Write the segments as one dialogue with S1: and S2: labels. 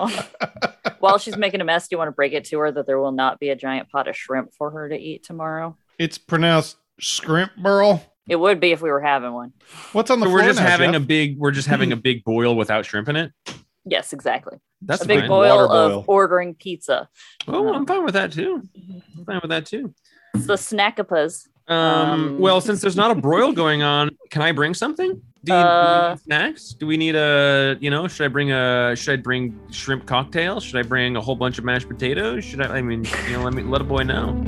S1: wrong. While she's making a mess, do you want to break it to her that there will not be a giant pot of shrimp for her to eat tomorrow?
S2: It's pronounced scrimp burl.
S1: It would be if we were having one.
S2: What's on the
S3: So
S2: floor
S3: we're just
S2: now,
S3: having
S2: Jeff?
S3: a big we're just having a big boil without shrimp in it.
S1: Yes, exactly.
S3: That's
S1: a big
S3: fine.
S1: boil of ordering pizza.
S3: Oh, I'm fine with that too. I'm fine with that too.
S1: It's the snackapas.
S3: Um,
S1: Um,
S3: well, since there's not a broil going on, can I bring something? Do you, do
S1: Uh,
S3: we need snacks? Do we need a, you know, should I bring a, should I bring shrimp cocktail? Should I bring a whole bunch of mashed potatoes? Should I, I mean, you know, let me, let a boy know.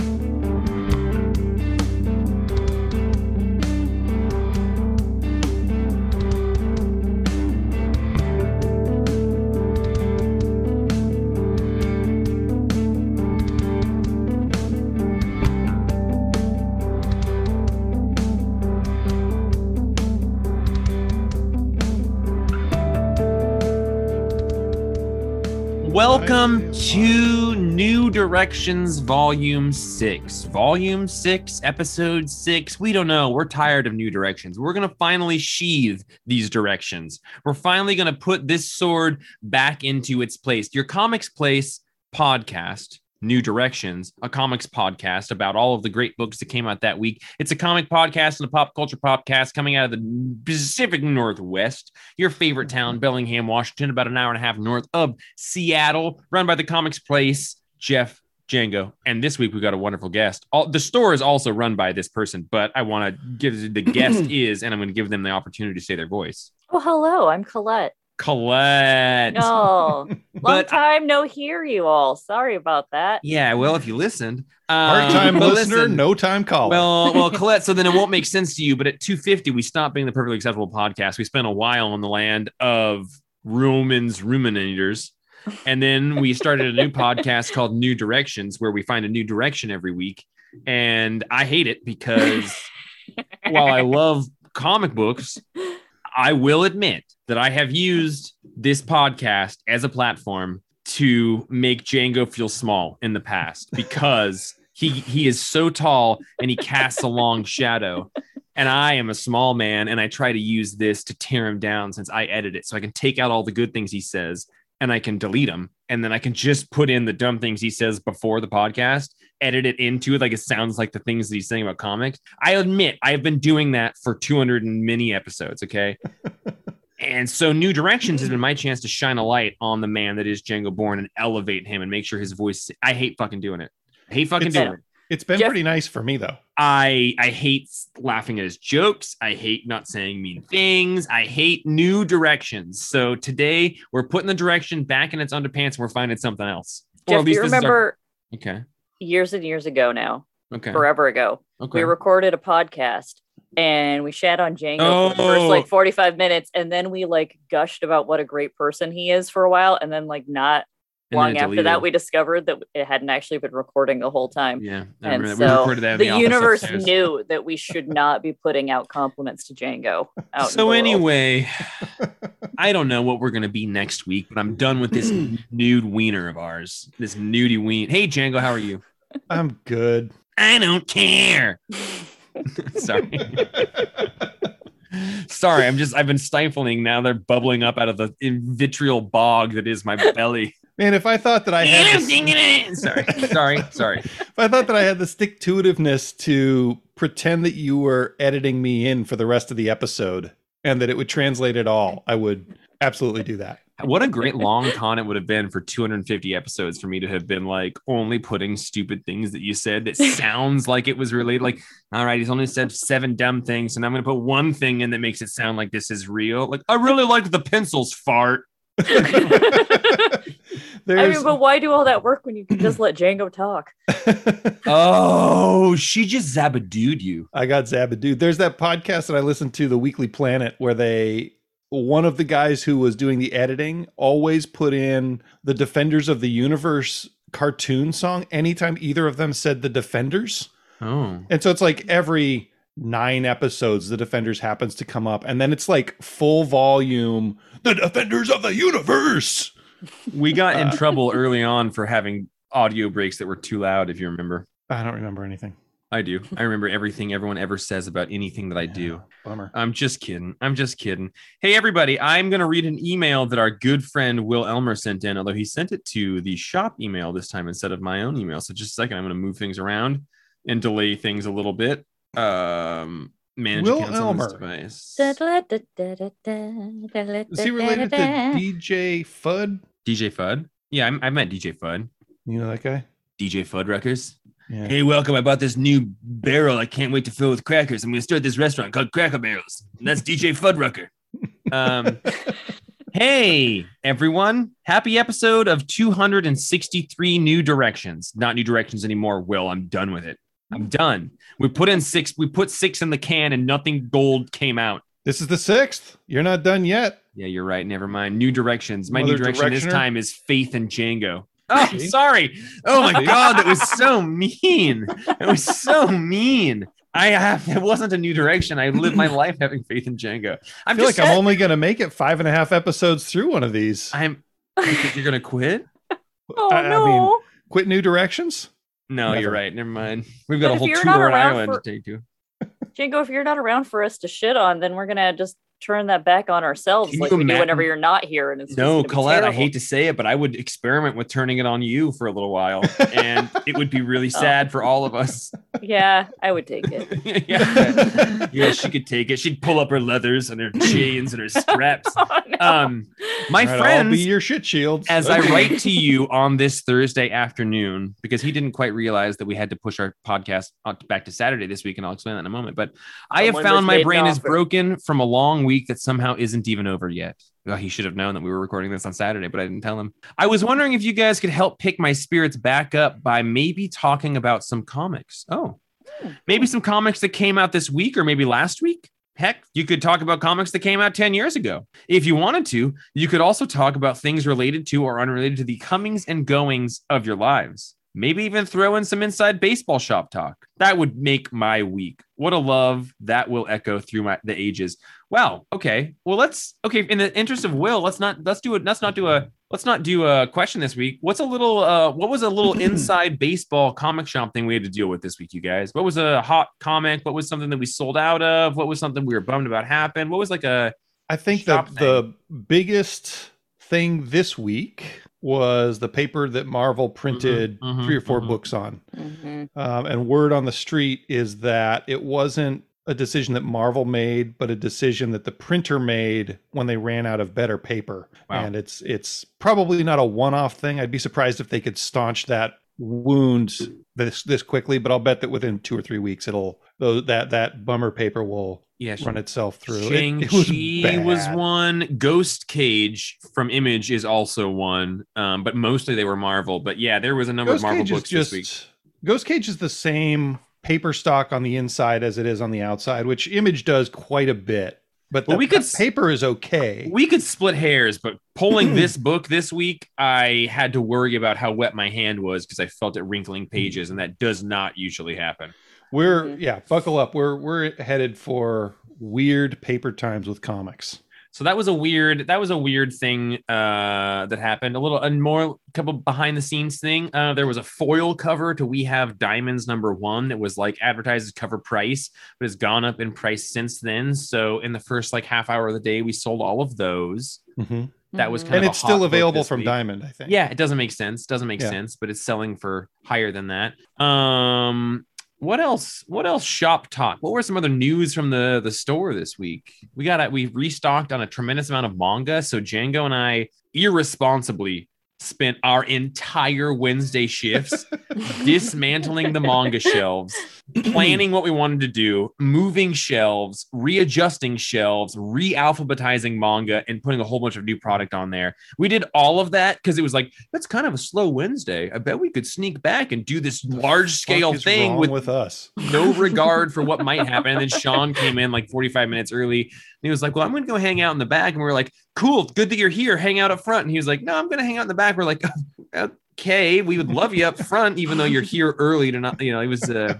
S3: Directions Volume 6. Volume 6, Episode 6. We don't know. We're tired of New Directions. We're going to finally sheathe these directions. We're finally going to put this sword back into its place. Your Comics Place podcast, New Directions, a comics podcast about all of the great books that came out that week. It's a comic podcast and a pop culture podcast coming out of the Pacific Northwest your favorite town, Bellingham, Washington, about an hour and a half north of Seattle, run by the Comics Place, Jeff Django. And this week we got a wonderful guest. All, the store is also run by this person, but I want to give the guest is, and I'm going to give them the opportunity to say their voice.
S1: Oh, hello. I'm Colette.
S3: Colette.
S1: No, long
S3: But-
S1: time no hear you all. Sorry about that.
S3: Yeah, well, if you listened, um,
S2: Part-time
S3: but
S2: listener,
S3: listen,
S2: no time caller.
S3: Well, well, Colette. So then it won't make sense to you. But at 250, we stopped being the perfectly acceptable podcast. We spent a while on the land of Romans ruminators, and then we started a new podcast called New Directions, where we find a new direction every week. And I hate it because while I love comic books, I will admit that I have used this podcast as a platform to make Django feel small in the past because he he is so tall and he casts a long shadow. And I am a small man, and I try to use this to tear him down since I edit it, so I can take out all the good things he says and I can delete them, and then I can just put in the dumb things he says before the podcast, edit it into it like it sounds like the things that he's saying about comics. I admit I have been doing that for 200 and many episodes. Okay. And so, New Directions has been my chance to shine a light on the man that is Django Bourne and elevate him and make sure his voice. I hate fucking doing it. I hate fucking
S2: It's-
S3: doing it.
S2: It's been
S1: Jeff-
S2: pretty nice for me though.
S3: I I hate laughing at his jokes. I hate not saying mean things. I hate new directions. So today we're putting the direction back in its underpants and we're finding something else. Or
S1: Jeff,
S3: at
S1: do you
S3: least this is our-
S1: remember
S3: okay.
S1: years and years ago now,
S3: Okay.
S1: forever ago,
S3: Okay.
S1: we recorded a podcast and we shat on Django for the first
S3: Oh.
S1: like 45 minutes. And then we like gushed about what a great person he is for a while. And then, like, not
S3: And
S1: long after
S3: deleted.
S1: that, we discovered that it hadn't actually been recording the whole time.
S3: yeah.
S1: And so
S3: we recorded that in
S1: the,
S3: office
S1: universe
S3: upstairs.
S1: knew that we should not be putting out compliments to Django. Out
S3: So anyway, I don't know what we're gonna be next week, but I'm done with this nude wiener of ours. This nudie ween. Hey Django, how are you?
S2: I'm good.
S3: I don't care. Sorry. Sorry, I'm just I've been stifling. Now they're bubbling up out of the vitriol bog that is my belly.
S2: Man, if I thought that I had the,
S3: sorry, sorry, sorry.
S2: if I thought that I had the stick to itiveness to pretend that you were editing me in for the rest of the episode and that it would translate it all, I would absolutely do that.
S3: What a great long con it would have been for 250 episodes for me to have been like only putting stupid things that you said that sounds like it was related. Like, all right, he's only said seven dumb things, and I'm gonna put one thing in that makes it sound like this is real. Like, I really like the pencils fart.
S1: I mean, but why do all that work when you can just let Django talk?
S3: Oh, she just zabadooed you.
S2: I got Zabadoo. There's that podcast that I listened to, The Weekly Planet, where they one of the guys who was doing the editing always put in the Defenders of the Universe cartoon song anytime either of them said the Defenders.
S3: Oh,
S2: And so it's like every nine episodes, the Defenders happens to come up, and then it's like full volume, the Defenders of the Universe.
S3: we got in uh. trouble early on for having audio breaks that were too loud. If you remember.
S2: I don't remember anything.
S3: I do. I remember everything everyone ever says about anything that I do.
S2: Bummer.
S3: I'm just kidding. I'm just kidding. Hey, everybody, I'm going to read an email that our good friend Will Elmer sent in, although he sent it to the shop email this time instead of my own email. So, just a second, I'm going to move things around and delay things a little bit. Um, manage
S2: Will
S3: accounts on this
S2: Elmer.
S3: device.
S2: Is he related to DJ Fudd?
S3: DJ Fudd. Yeah, I'm, I met DJ Fudd.
S2: You know that guy?
S3: DJ Fuddruckers.
S2: Yeah.
S3: Hey, welcome. I bought this new barrel. I can't wait to fill with crackers. I'm going to start this restaurant called Cracker Barrels. And that's DJ Fuddrucker. Um, hey, everyone. Happy episode of 263 New Directions. Not New Directions anymore, Will. I'm done with it. I'm done. We put in six, we put six in the can and nothing gold came out.
S2: This is the sixth. You're not done yet.
S3: Yeah, you're right. Never mind. New directions. My new direction this time is Faith and Django. Oh,
S2: See?
S3: sorry. Oh my god, that was so mean. It was so mean. I have it wasn't a new direction. I lived my life having faith in Django.
S2: I
S3: I'm
S2: feel
S3: just
S2: like I'm only going to make it five and a half episodes through one of these.
S3: I'm you think you're gonna quit?
S1: Oh
S2: I- I
S1: no!
S2: mean, quit New Directions?
S3: No,
S2: Never.
S3: you're right. Never mind. We've got
S1: But
S3: a whole tour
S1: not
S3: on Ireland
S1: for-
S3: to take to.
S1: Django, if you're not around for us to shit on, then we're gonna just turn that back on ourselves,
S3: Can
S1: like
S3: you
S1: we do whenever you're not here. And it's
S3: No,
S1: gonna
S3: Colette, I hate to say it, but I would experiment with turning it on you for a little while, and it would be really
S1: Oh.
S3: sad for all of us.
S1: Yeah, I would take it.
S3: yeah. yeah, she could take it. She'd pull up her leathers and her chains and her straps.
S1: Oh, no.
S3: Um, my
S2: All right, I'll
S3: friends,
S2: be your shit shields.
S3: as I write to you on this Thursday afternoon, because he didn't quite realize that we had to push our podcast back to Saturday this week, and I'll explain that in a moment. But I have found my brain is broken from a long week that somehow isn't even over yet. Well, he should have known that we were recording this on Saturday, but I didn't tell him. I was wondering if you guys could help pick my spirits back up by maybe talking about some comics. Oh, hmm. maybe some comics that came out this week or maybe last week. Heck, you could talk about comics that came out 10 years ago. If you wanted to, you could also talk about things related to or unrelated to the comings and goings of your lives. Maybe even throw in some inside baseball shop talk. That would make my week. What a love that will echo through my, the ages. Wow. Okay. Well, let's okay. In the interest of Will, let's not let's do it. Let's not do a let's not do a question this week. What's a little uh what was a little inside baseball comic shop thing we had to deal with this week, you guys? What was a hot comic? What was something that we sold out of? What was something we were bummed about happened? What was like a
S2: I think that the biggest thing this week was the paper that Marvel printed
S3: mhm,
S2: three or 4
S3: mhm.
S2: books on.
S1: Mhm.
S2: Um, and word on the street is that it wasn't a decision that Marvel made, but a decision that the printer made when they ran out of better paper.
S3: Wow.
S2: And it's it's probably not a one-off thing. I'd be surprised if they could staunch that wound this this quickly, but I'll bet that within two or three weeks it'll that that bummer paper will
S3: yeah
S2: run itself through. It-
S3: Shang
S2: it was
S3: Chi was,
S2: bad.
S3: one. Ghost Cage from Image is also one. Um, but mostly they were Marvel. But yeah, there was a number
S2: Ghost
S3: of Marvel
S2: Cage
S3: books this week.
S2: Ghost Cage is the same paper stock on the inside as it is on the outside, which Image does quite a bit. But
S3: Well,
S2: the
S3: we could
S2: pa- paper is okay.
S3: We could split hairs, but pulling this book this week, I had to worry about how wet my hand was because I felt it wrinkling pages, and that does not usually happen.
S2: We're
S1: Mhm.
S2: yeah, buckle up. We're we're headed for weird paper times with comics.
S3: So that was a weird that was a weird thing uh that happened. A little a more couple behind the scenes thing. Uh there was a foil cover to We Have Demons number 1 that was like advertised as cover price, but has gone up in price since then. So in the first like half hour of the day we sold all of those. That was kind
S2: And
S3: of a
S2: it's still available from
S3: week.
S2: Diamond, I think.
S3: Yeah, it doesn't make sense. Doesn't make
S2: Yeah.
S3: sense, but it's selling for higher than that. Um what else? What else shop talk? What were some other news from the the store this week? We got we restocked on a tremendous amount of manga, so Django and I irresponsibly spent our entire Wednesday shifts dismantling the manga shelves, planning what we wanted to do, moving shelves, readjusting shelves, re-alphabetizing manga, and putting a whole bunch of new product on there. We did all of that because it was like that's kind of a slow Wednesday. I bet we could sneak back and do this large scale thing with,
S2: with us.
S3: no regard for what might happen. And then Sean came in like 45 minutes early. And he was like, Well, I'm going to go hang out in the back. And we were like, Cool, good that you're here. Hang out up front. And he was like, No, I'm going to hang out in the back. We're like, Okay, we would love you up front, even though you're here early to not, you know, it was, uh,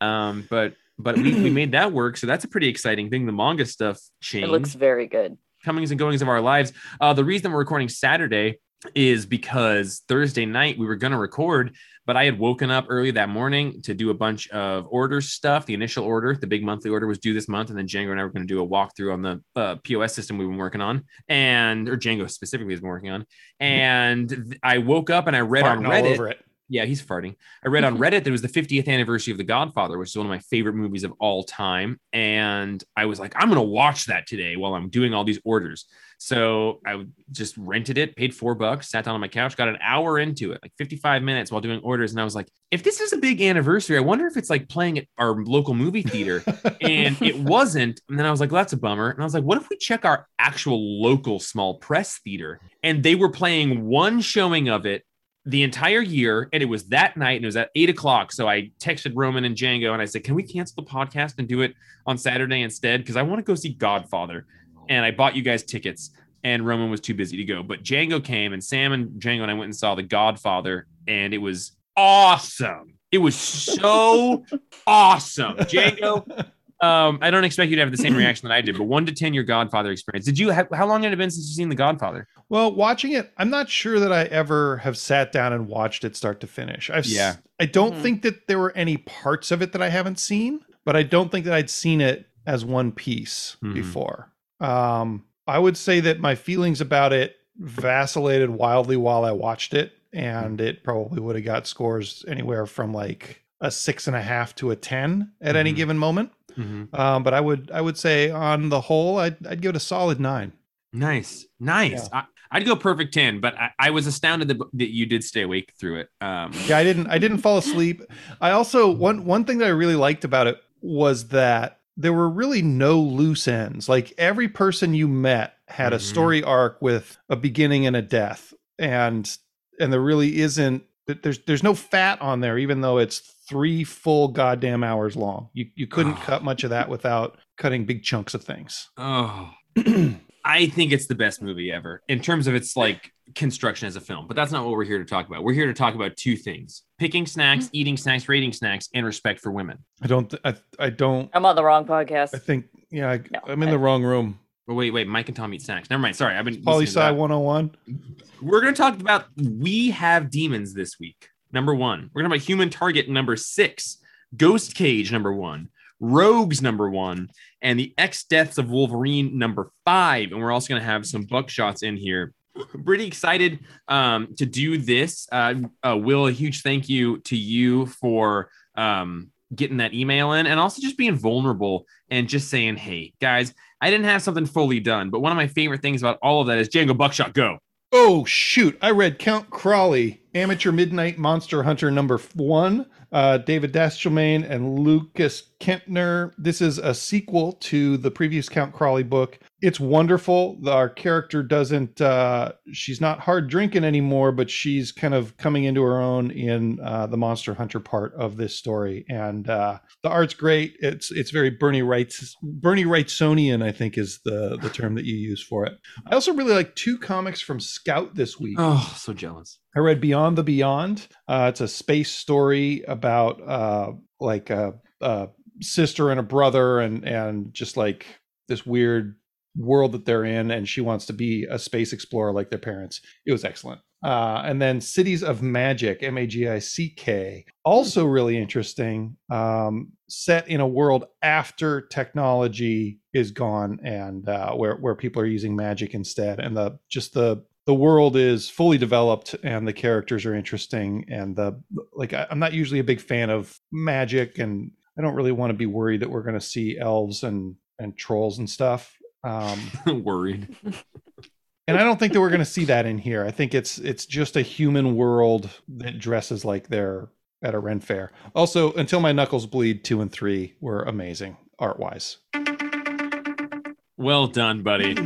S3: um, but, but we, we made that work. So that's a pretty exciting thing. The manga stuff changed.
S1: It looks very good.
S3: comings and goings of our lives. Uh, the reason we're recording Saturday is because Thursday night we were going to record, but I had woken up early that morning to do a bunch of order stuff. The initial order, the big monthly order was due this month. And then Django and I were going to do a walkthrough on the uh, POS system we've been working on and, or Django specifically has been working on. And I woke up and I read
S2: Farting
S3: on Reddit. Yeah, he's farting. I read on Reddit that it was the 50th anniversary of The Godfather, which is one of my favorite movies of all time. And I was like, I'm going to watch that today while I'm doing all these orders. So I just rented it, paid four bucks, sat down on my couch, got an hour into it, like 55 minutes while doing orders. And I was like, if this is a big anniversary, I wonder if it's like playing at our local movie theater. and it wasn't. And then I was like, well, that's a bummer. And I was like, what if we check our actual local small press theater? And they were playing one showing of it the entire year, and it was that night, and it was at eight o'clock. So I texted Roman and Django, and I said, "Can we cancel the podcast and do it on Saturday instead? Because I want to go see Godfather." And I bought you guys tickets, and Roman was too busy to go. But Django came, and Sam and Django and I went and saw The Godfather, and it was awesome. It was so awesome, Django. Um, I don't expect you to have the same reaction that I did, but one to ten, your Godfather experience. Did you? Have, how long had it been since you've seen The Godfather?
S2: Well, watching it, I'm not sure that I ever have sat down and watched it start to finish. I've
S3: Yeah.
S2: I don't
S1: Mhm.
S2: think that there were any parts of it that I haven't seen, but I don't think that I'd seen it as one piece
S3: Mhm.
S2: before. Um, I would say that my feelings about it vacillated wildly while I watched it, and it probably would have got scores anywhere from like a six and a half to a ten at any
S3: Mhm.
S2: given moment.
S3: Mm-hmm.
S2: Um, but I would I would say on the whole, I'd I'd give it a solid nine.
S3: Nice, nice. I, I'd go perfect ten, but I, I was astounded that, that you did stay awake through it. Um,
S2: yeah i didn't i didn't fall asleep i also one one thing that i really liked about it was that there were really no loose ends like every person you met had a
S3: Mhm.
S2: story arc with a beginning and a death and and there really isn't there's there's no fat on there even though it's three full goddamn hours long you you couldn't
S3: Oh.
S2: cut much of that without cutting big chunks of things
S3: Oh, I think it's the best movie ever in terms of its like construction as a film. But that's not what we're here to talk about. We're here to talk about two things: picking snacks, mm-hmm. eating snacks, rating snacks, and respect for women.
S2: i don't th- i, I don't
S1: I'm on the wrong podcast.
S2: i think yeah I,
S1: No,
S2: i'm in the wrong room
S3: Oh, wait, wait. Mike and Tom eat snacks. Never mind. Sorry, I've been.
S2: poli
S3: listening
S2: sci 101
S3: We're going to talk about We Have Demons this week. Number one. We're going to talk about Human Target number six, Ghost Cage number one, Rogues number one, and the X Deaths of Wolverine number five. And we're also going to have some buckshots in here. Pretty excited um, to do this. Uh, uh, Will, a huge thank you to you for um, getting that email in and also just being vulnerable and just saying, hey, guys, I didn't have something fully done. But one of my favorite things about all of that is Django Buckshot Go.
S2: Oh shoot! I read Count Crowley, Amateur Midnight Monster Hunter number one. Uh, David Dastmalchian and Lukas Ketner. This is a sequel to the previous Count Crowley book. It's wonderful. Our character doesn't. Uh, she's not hard drinking anymore, but she's kind of coming into her own in uh, the Monster Hunter part of this story, and uh, the art's great. It's it's very Bernie Wright's Bernie Wrightsonian, I think, is the the term that you use for it. I also really like two comics from Scout this week.
S3: Oh, so jealous.
S2: I read Beyond the Beyond. Uh, it's a space story about uh, like a, a sister and a brother, and and just like this weird world that they're in, and she wants to be a space explorer like their parents. It was excellent. Uh, and then Cities of Magick, M A G I C K, also really interesting. Um, set in a world after technology is gone, and uh, where where people are using magic instead, and the just the the world is fully developed and the characters are interesting and the like I, i'm not usually a big fan of magic and i don't really want to be worried that we're going to see elves and and trolls and stuff um
S3: Worried.
S2: and i don't think that we're going to see that in here i think it's it's just a human world that dresses like they're at a ren fair also until my knuckles bleed two and three were amazing art wise
S3: Well done, buddy.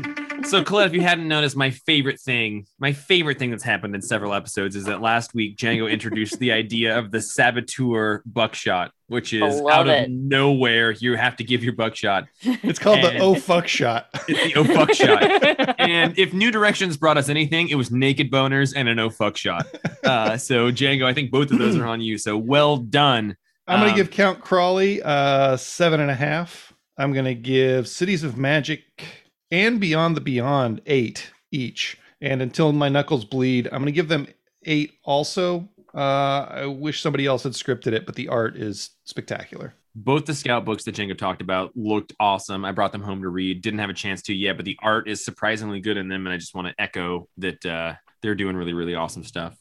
S3: So, Colette, if you hadn't noticed, my favorite thing, my favorite thing that's happened in several episodes is that last week Django introduced the idea of the saboteur buckshot, which is
S1: love
S3: out
S1: it.
S3: of nowhere. You have to give your buckshot.
S2: it's called the oh fuck shot
S3: It's the oh fuck shot. And if New Directions brought us anything, it was naked boners and an oh fuck shot. Uh, so, Django, I think both of those are on you. So, well done.
S2: I'm going
S3: Um,
S2: to give Count Crowley uh, seven and a half. I'm going to give Cities of Magick and Beyond the Beyond eight each. And until my knuckles bleed, I'm going to give them eight. Also, uh, I wish somebody else had scripted it, but the art is spectacular.
S3: Both the scout books that Django talked about looked awesome. I brought them home to read. Didn't have a chance to yet, but the art is surprisingly good in them, and I just want to echo that uh, they're doing really, really awesome stuff.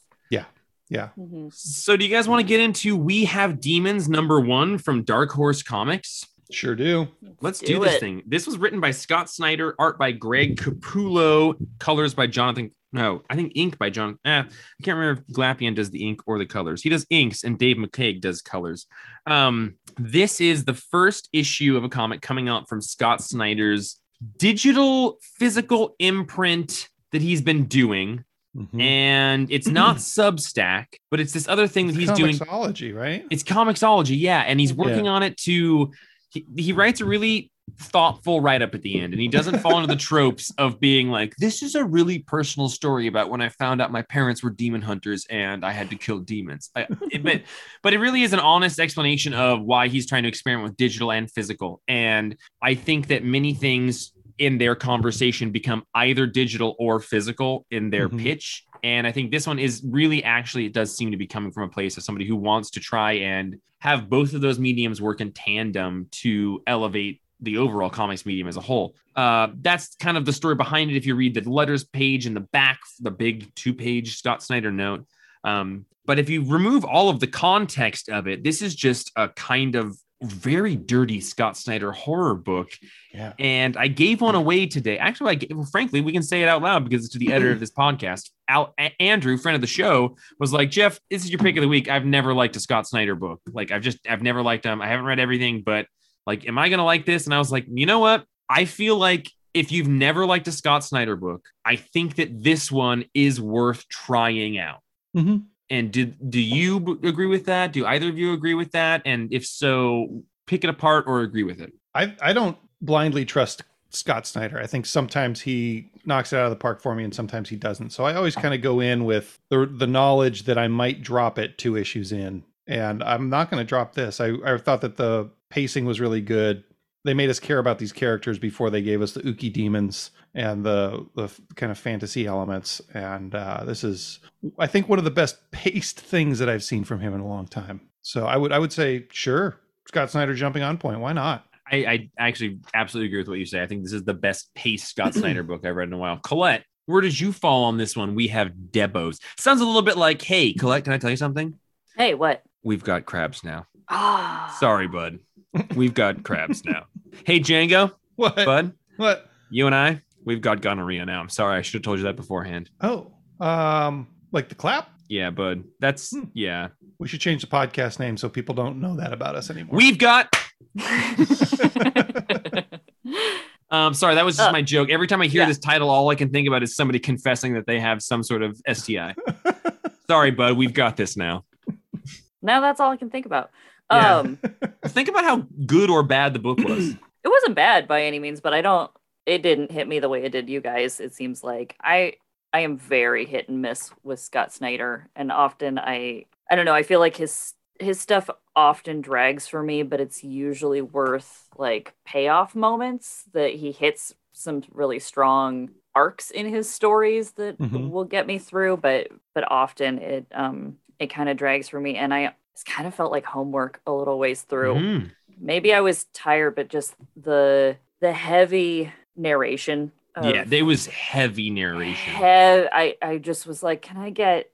S2: Yeah.
S1: Mhm.
S3: So, do you guys want to get into We Have Demons number one from Dark Horse Comics?
S2: Sure do.
S3: Let's do,
S1: do
S3: this
S1: it.
S3: thing. This was written by Scott Snyder, art by Greg Capullo, colors by Jonathan. No, I think ink by John. Eh, I can't remember if Glapion does the ink or the colors. He does inks, and Dave McCaig does colors. Um, this is the first issue of a comic coming out from Scott Snyder's digital physical imprint that he's been doing,
S2: Mhm.
S3: and it's not Substack, but it's this other thing that he's doing
S2: Comixology, right?
S3: it's Comixology, yeah, and he's working on it to. He, he writes a really thoughtful write up at the end, and he doesn't fall into the tropes of being like, "This is a really personal story about when I found out my parents were demon hunters and I had to kill demons." I, it- but but it really is an honest explanation of why he's trying to experiment with digital and physical, and I think that many things in their conversation become either digital or physical in their
S2: Mhm.
S3: pitch. And I think this one is really actually, it does seem to be coming from a place of somebody who wants to try and have both of those mediums work in tandem to elevate the overall comics medium as a whole. Uh, that's kind of the story behind it. If you read the letters page in the back, the big two page Scott Snyder note. Um, but if you remove all of the context of it, this is just a kind of very dirty Scott Snyder horror book
S2: Yeah.
S3: and I gave one away today. Actually, I gave, well, frankly, we can say it out loud because it's to the editor of this podcast. Al, A- Andrew, friend of the show, was like, "Jeff, this is your pick of the week. I've never liked a Scott Snyder book. Like, I've just, I've never liked them. I haven't read everything, but like, am I gonna like this?" And I was like, "You know what? I feel like if you've never liked a Scott Snyder book, I think that this one is worth trying out."
S2: Mhm.
S3: And did do you b- agree with that? Do either of you agree with that? And if so, pick it apart or agree with it.
S2: I I don't blindly trust Scott Snyder. I think sometimes he knocks it out of the park for me, and sometimes he doesn't. So I always kind of go in with the the knowledge that I might drop it two issues in, and I'm not going to drop this. I I thought that the pacing was really good. They made us care about these characters before they gave us the Uki demons and the the kind of fantasy elements. And uh, this is, I think, one of the best paced things that I've seen from him in a long time. So I would I would say sure, Scott Snyder jumping on point. Why not?
S3: I, I actually absolutely agree with what you say. I think this is the best paced Scott Snyder book I've read in a while. Colette, where did you fall on this one? We have Debos. Sounds a little bit like, hey, Colette, can I tell you something?
S1: Hey, what?
S3: We've got crabs now.
S1: Ah,
S3: Sorry, bud. We've got crabs now. Hey, Django,
S2: What?
S3: bud,
S2: What?
S3: you and I, we've got gonorrhea now. I'm sorry. I should have told you that beforehand.
S2: Oh, um, like the clap.
S3: Yeah, bud. That's,
S2: Hmm.
S3: yeah.
S2: We should change the podcast name so people don't know that about us anymore.
S3: We've got Um, sorry, that was just
S1: Uh,
S3: my joke. Every time I hear
S1: yeah.
S3: this title, all I can think about is somebody confessing that they have some sort of STI. sorry, bud, we've got this now.
S1: now that's all I can think about.
S3: Yeah.
S1: Um,
S3: Think about how good or bad the book was.
S1: it wasn't bad by any means, but I don't. It didn't hit me the way it did you guys. It seems like I I am very hit and miss with Scott Snyder, and often I I don't know. I feel like his his stuff often drags for me, but it's usually worth like payoff moments that he hits some really strong arcs in his stories that
S2: Mhm.
S1: will get me through. But but often it um it kind of drags for me, and I it's kind of felt like homework a little ways through
S3: Mhm.
S1: maybe I was tired, but just the the heavy narration.
S3: Yeah, there was heavy narration.
S1: I I just was like, can I get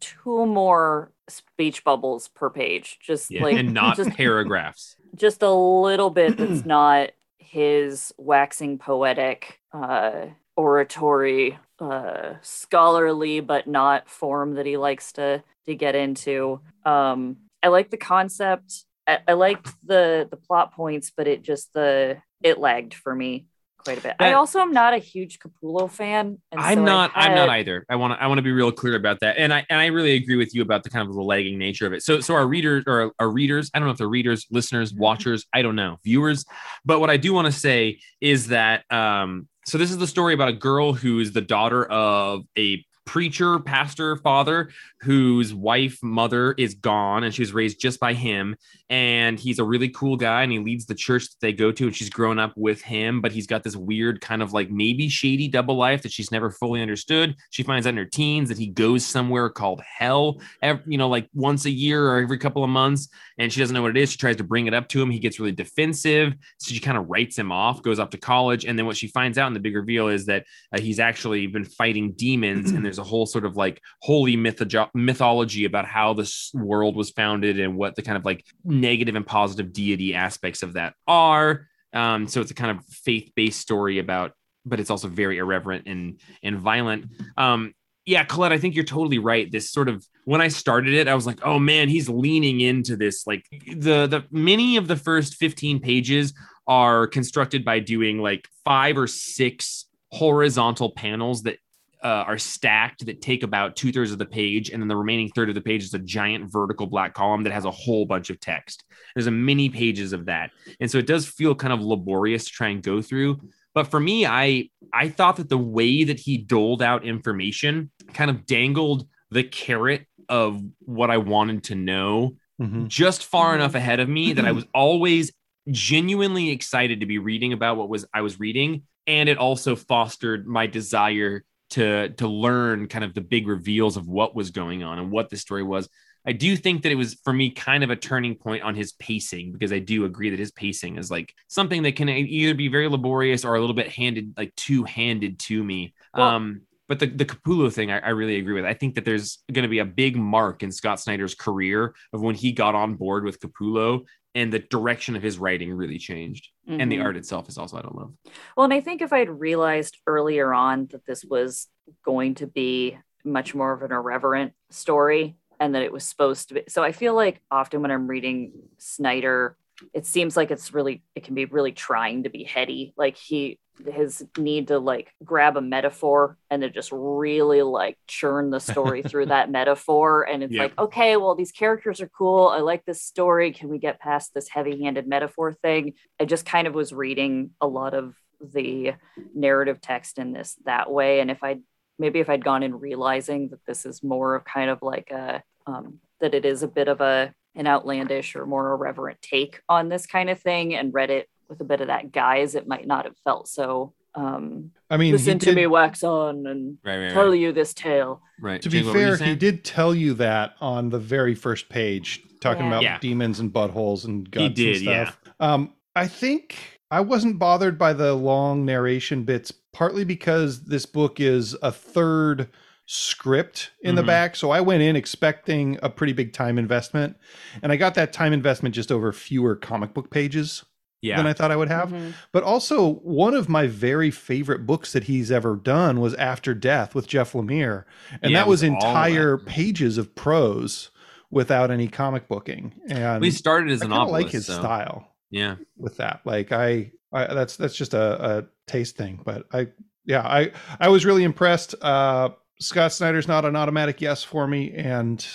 S1: two more speech bubbles per page? Just
S3: Yeah,
S1: like
S3: and not
S1: just
S3: paragraphs.
S1: just a little bit that's not his waxing poetic uh oratory uh scholarly but not form that he likes to to get into um i like the concept i, I liked the the plot points but it just the it lagged for me quite a bit i
S3: That-
S1: also am not a huge capullo fan and
S3: I'm
S1: so I
S3: not. I'm not either. I want to. I want to be real clear about that. And I and I really agree with you about the kind of the lagging nature of it. So so our readers or our readers. I don't know if they're readers, listeners, watchers. I don't know, viewers. But what I do want to say is that. Um, so this is the story about a girl who is the daughter of a preacher, pastor, father whose wife, mother is gone and she was raised just by him. And he's a really cool guy and he leads the church that they go to and she's grown up with him. But he's got this weird kind of like maybe shady double life that she's never fully understood. She finds out in her teens that he goes somewhere called hell, every, you know, like once a year or every couple of months. And she doesn't know what it is. She tries to bring it up to him. He gets really defensive. So she kind of writes him off, goes off to college. And then what she finds out in the big reveal is that uh, he's actually been fighting demons and there's a whole sort of like holy mytho- mythology about how this world was founded and what the kind of like negative and positive deity aspects of that are. Um, so it's a kind of faith-based story about, but it's also very irreverent and and violent. Um, yeah, Colette, I think you're totally right. This sort of when I started it, I was like, oh man, he's leaning into this. Like the the many of the first 15 pages are constructed by doing like five or six horizontal panels that uh, are stacked that take about two thirds of the page, and then the remaining third of the page is a giant vertical black column that has a whole bunch of text. There's a many pages of that, and so it does feel kind of laborious to try and go through. But for me, I I thought that the way that he doled out information kind of dangled the carrot of what I wanted to know
S2: Mhm.
S3: just far enough ahead of me that I was always genuinely excited to be reading about what was I was reading and it also fostered my desire to to learn kind of the big reveals of what was going on and what the story was. I do think that it was for me kind of a turning point on his pacing because I do agree that his pacing is like something that can either be very laborious or a little bit handed like two handed to me.
S1: Well-
S3: um but the, the Capullo thing, I, I really agree with. I think that there's going to be a big mark in Scott Snyder's career of when he got on board with Capullo and the direction of his writing really changed. And the
S1: Mhm.
S3: art itself is also, I don't love.
S1: Well, and I think if I'd realized earlier on that this was going to be much more of an irreverent story and that it was supposed to be. So I feel like often when I'm reading Snyder, it seems like it's really, it can be really trying to be heady. Like he, his need to like grab a metaphor and then just really like churn the story through that metaphor. And it's like, okay, well, these characters are cool. I like this story. Can we get past this heavy handed metaphor thing? I just kind of was reading a lot of the narrative text in this that way. And if I maybe if I'd gone in realizing that this is more of kind of like a um, that it is a bit of a an outlandish or more irreverent take on this kind of thing and read it with a bit of that guise, it might not have felt so um
S2: I mean, he
S1: listen to
S2: did-
S1: me wax on and
S3: Right, right,
S1: tell
S3: right.
S1: you this tale.
S3: right.
S2: To be
S3: Jake, you
S2: fair, he did tell you that on the very first page, talking
S1: Yeah.
S2: about
S3: Yeah.
S2: demons and buttholes and guts
S3: did,
S2: and
S3: yeah.
S2: stuff. Um, I think I wasn't bothered by the long narration bits, partly because this book is a third script in the
S3: Mhm.
S2: back. So I went in expecting a pretty big time investment, and I got that time investment just over fewer comic book pages
S3: Yeah.
S2: than I thought I would have.
S1: Mhm.
S2: But also, one of my very favorite books that he's ever done was After Death with Jeff Lemire. And
S3: Yeah,
S2: that was
S3: was
S2: entire
S3: that.
S2: pages of prose without any comic booking. And
S3: we started as an
S2: kind of like his
S3: so,
S2: style
S3: Yeah.
S2: with that. Like I, I that's that's just a, a taste thing. But I yeah, I I was really impressed. Uh Scott Snyder's not an automatic yes for me, and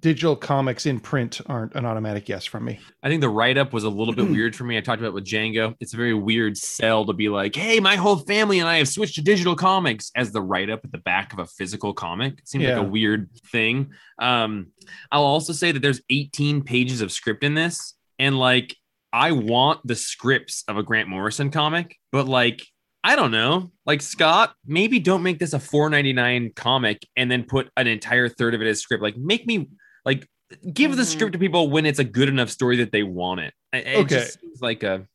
S2: digital comics in print aren't an automatic yes from me.
S3: I think the write up was a little bit weird for me. I talked about it with Django. It's a very weird sell to be like, hey, my whole family and I have switched to digital comics as the write up at the back of a physical comic. It seems
S2: Yeah.
S3: like a weird thing. Um, I'll also say that there's 18 pages of script in this. And like, I want the scripts of a Grant Morrison comic, but like, I don't know. Like Scott, maybe don't make this a 4.99 comic and then put an entire third of it as script. Like make me like give the
S1: Mhm.
S3: script to people when it's a good enough story that they want it. It, it
S2: Okay.
S3: just seems like a.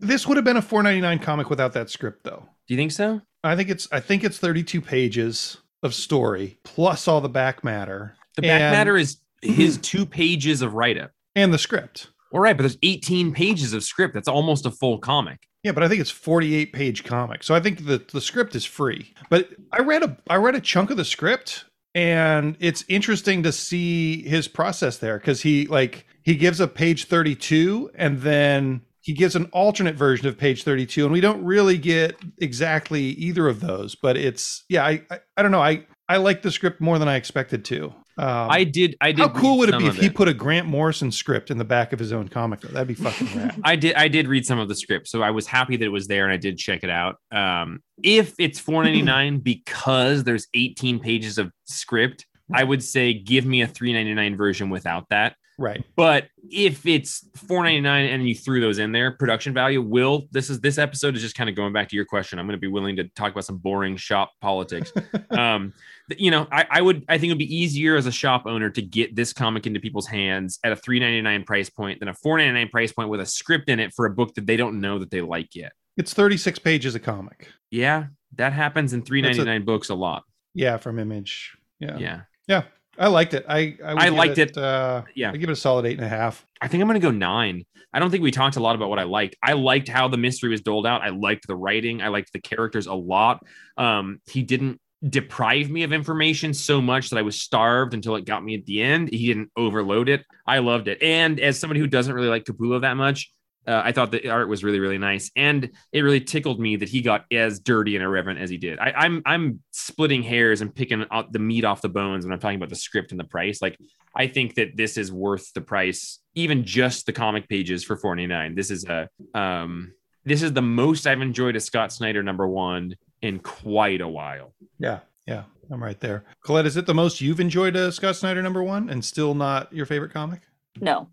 S2: This would have been a 4.99 comic without that script, though.
S3: Do you think so?
S2: I think it's I think it's 32 pages of story plus all the back matter
S3: The back
S2: And-
S3: matter is his two pages of write up.
S2: and the script.
S3: All right, but there's 18 pages of script. That's almost a full comic.
S2: Yeah, but I think it's 48 page comic. So I think the the script is free. But I read a I read a chunk of the script and it's interesting to see his process there cuz he like he gives a page 32 and then he gives an alternate version of page 32 and we don't really get exactly either of those, but it's yeah, I I, I don't know. I I like the script more than I expected to. Um,
S3: I did. I did.
S2: how cool would it be if he put a Grant Morrison script in the back of his own comic? Though? That'd be fucking rad.
S3: I did. I did read some of the script, so I was happy that it was there, and I did check it out. Um, if it's four ninety nine because there's eighteen pages of script, I would say give me a three ninety nine version without that.
S2: Right.
S3: But if it's four ninety nine and you threw those in there, production value will. This is this episode is just kind of going back to your question. I'm going to be willing to talk about some boring shop politics. um, you know, I, I would. I think it would be easier as a shop owner to get this comic into people's hands at a three ninety nine price point than a four ninety nine price point with a script in it for a book that they don't know that they like yet.
S2: It's 36 pages a comic.
S3: Yeah, that happens in 399
S2: a-
S3: books a lot.
S2: Yeah, from Image. Yeah.
S3: Yeah.
S2: Yeah. I liked it. I I, would
S3: I liked it.
S2: Uh,
S3: Yeah.
S2: I give it a solid eight and a half.
S3: I think I'm going to go nine. I don't think we talked a lot about what I liked. I liked how the mystery was doled out. I liked the writing. I liked the characters a lot. Um, he didn't deprive me of information so much that I was starved until it got me at the end. He didn't overload it. I loved it. And as somebody who doesn't really like Capullo that much, uh, I thought the art was really, really nice, and it really tickled me that he got as dirty and irreverent as he did. I, I'm I'm splitting hairs and picking out the meat off the bones when I'm talking about the script and the price. Like I think that this is worth the price, even just the comic pages for 49. This is a um this is the most I've enjoyed a Scott Snyder number one in quite a while.
S2: Yeah. Yeah. I'm right there. Colette, is it the most you've enjoyed a Scott Snyder number one and still not your favorite comic?
S1: No,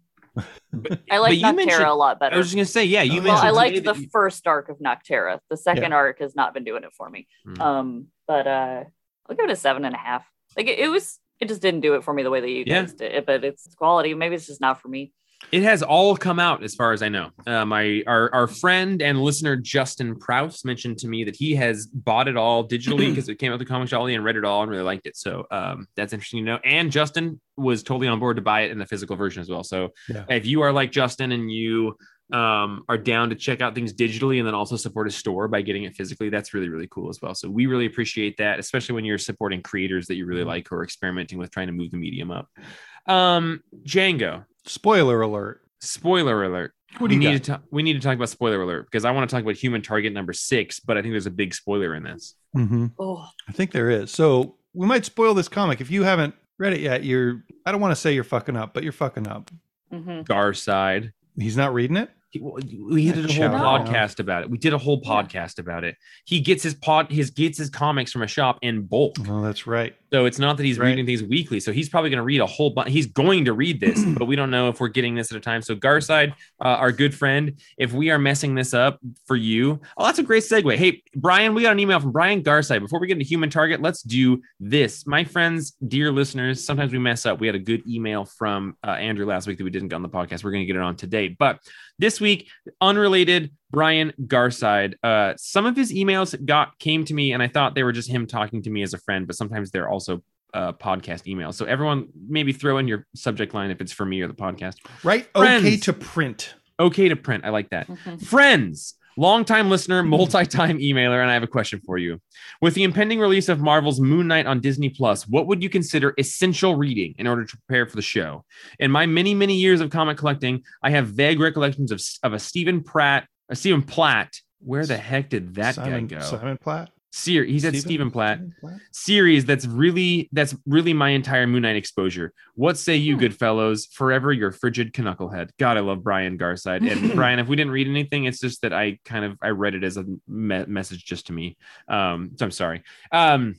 S3: But,
S1: I like
S3: but you
S1: Nocterra
S3: mentioned-
S1: a lot better.
S3: I was just gonna say, yeah, you
S1: well,
S3: mentioned
S1: I liked the
S3: you-
S1: first arc of Nocterra. The second arc has not been doing it for me.
S3: Hmm.
S1: Um, but uh, I'll give it a seven and a half. Like it, it was, it just didn't do it for me the way that you
S3: Yeah.
S1: guys did. It. But it's quality. Maybe it's just not for me.
S3: It has all come out as far as I know. Uh, my our our friend and listener Justin Prouse mentioned to me that he has bought it all digitally because it came out the comic jolly and read it all and really liked it. So um, that's interesting to know. And Justin was totally on board to buy it in the physical version as well. So
S2: Yeah.
S3: if you are like Justin and you um, are down to check out things digitally and then also support a store by getting it physically, that's really really cool as well. So we really appreciate that, especially when you're supporting creators that you really like who are experimenting with trying to move the medium up. Um, Django,
S2: Spoiler alert.
S3: spoiler alert.
S2: What do
S3: we
S2: you
S3: need
S2: got?
S3: to talk, we need to talk about spoiler alert because I want to talk about human target number six, but I think there's a big spoiler in this.
S2: Mm-hmm.
S1: Oh,
S2: I think there is. So we might spoil this comic. If you haven't read it yet, you're, I don't want to say you're fucking up, but you're fucking up.
S1: hmm
S3: Garside.
S2: He's not reading it?
S3: He- We did a whole
S2: Shout
S1: out.
S3: podcast about it. We did a whole podcast about it. He gets his pod, his gets his comics from a shop in bulk.
S2: Oh, that's right.
S3: So it's not that he's
S2: Right.
S3: reading things weekly. So he's probably going to read a whole bunch. He's going to read this, but we don't know if we're getting this at a time. So Garside, uh, our good friend, if we are messing this up for you, oh, that's a great segue. Hey, Brian, we got an email from Brian Garside. Before we get into human target, let's do this. My friends, dear listeners, sometimes we mess up. We had a good email from uh, Andrew last week that we didn't get on the podcast. We're going to get it on today. But this week, unrelated, Brian Garside. Uh, some of his emails got came to me, and I thought they were just him talking to me as a friend, but sometimes they're also uh, podcast emails. So everyone, maybe throw in your subject line if it's for me or the podcast.
S2: Right? Okay to print.
S3: Okay to print. I like that.
S1: Mhm.
S3: Friends, longtime listener, multi-time emailer, and I have a question for you. With the impending release of Marvel's Moon Knight on Disney Plus, what would you consider essential reading in order to prepare for the show? In my many, many years of comic collecting, I have vague recollections of, of a Stephen Pratt, a Stephen Platt. Where the heck did that
S2: Simon,
S3: guy go?
S2: Simon Platt.
S3: Ser- he said
S2: Stephen-
S3: Stephen Platt
S2: Platt?
S3: series that's really that's really my entire Moon Knight exposure. What say you,
S1: Hmm.
S3: good fellows? Forever your frigid knucklehead. God, I love Brian Garside. And Brian, if we didn't read anything, it's just that I kind of I read it as a me- message just to me. Um, so I'm sorry. Um,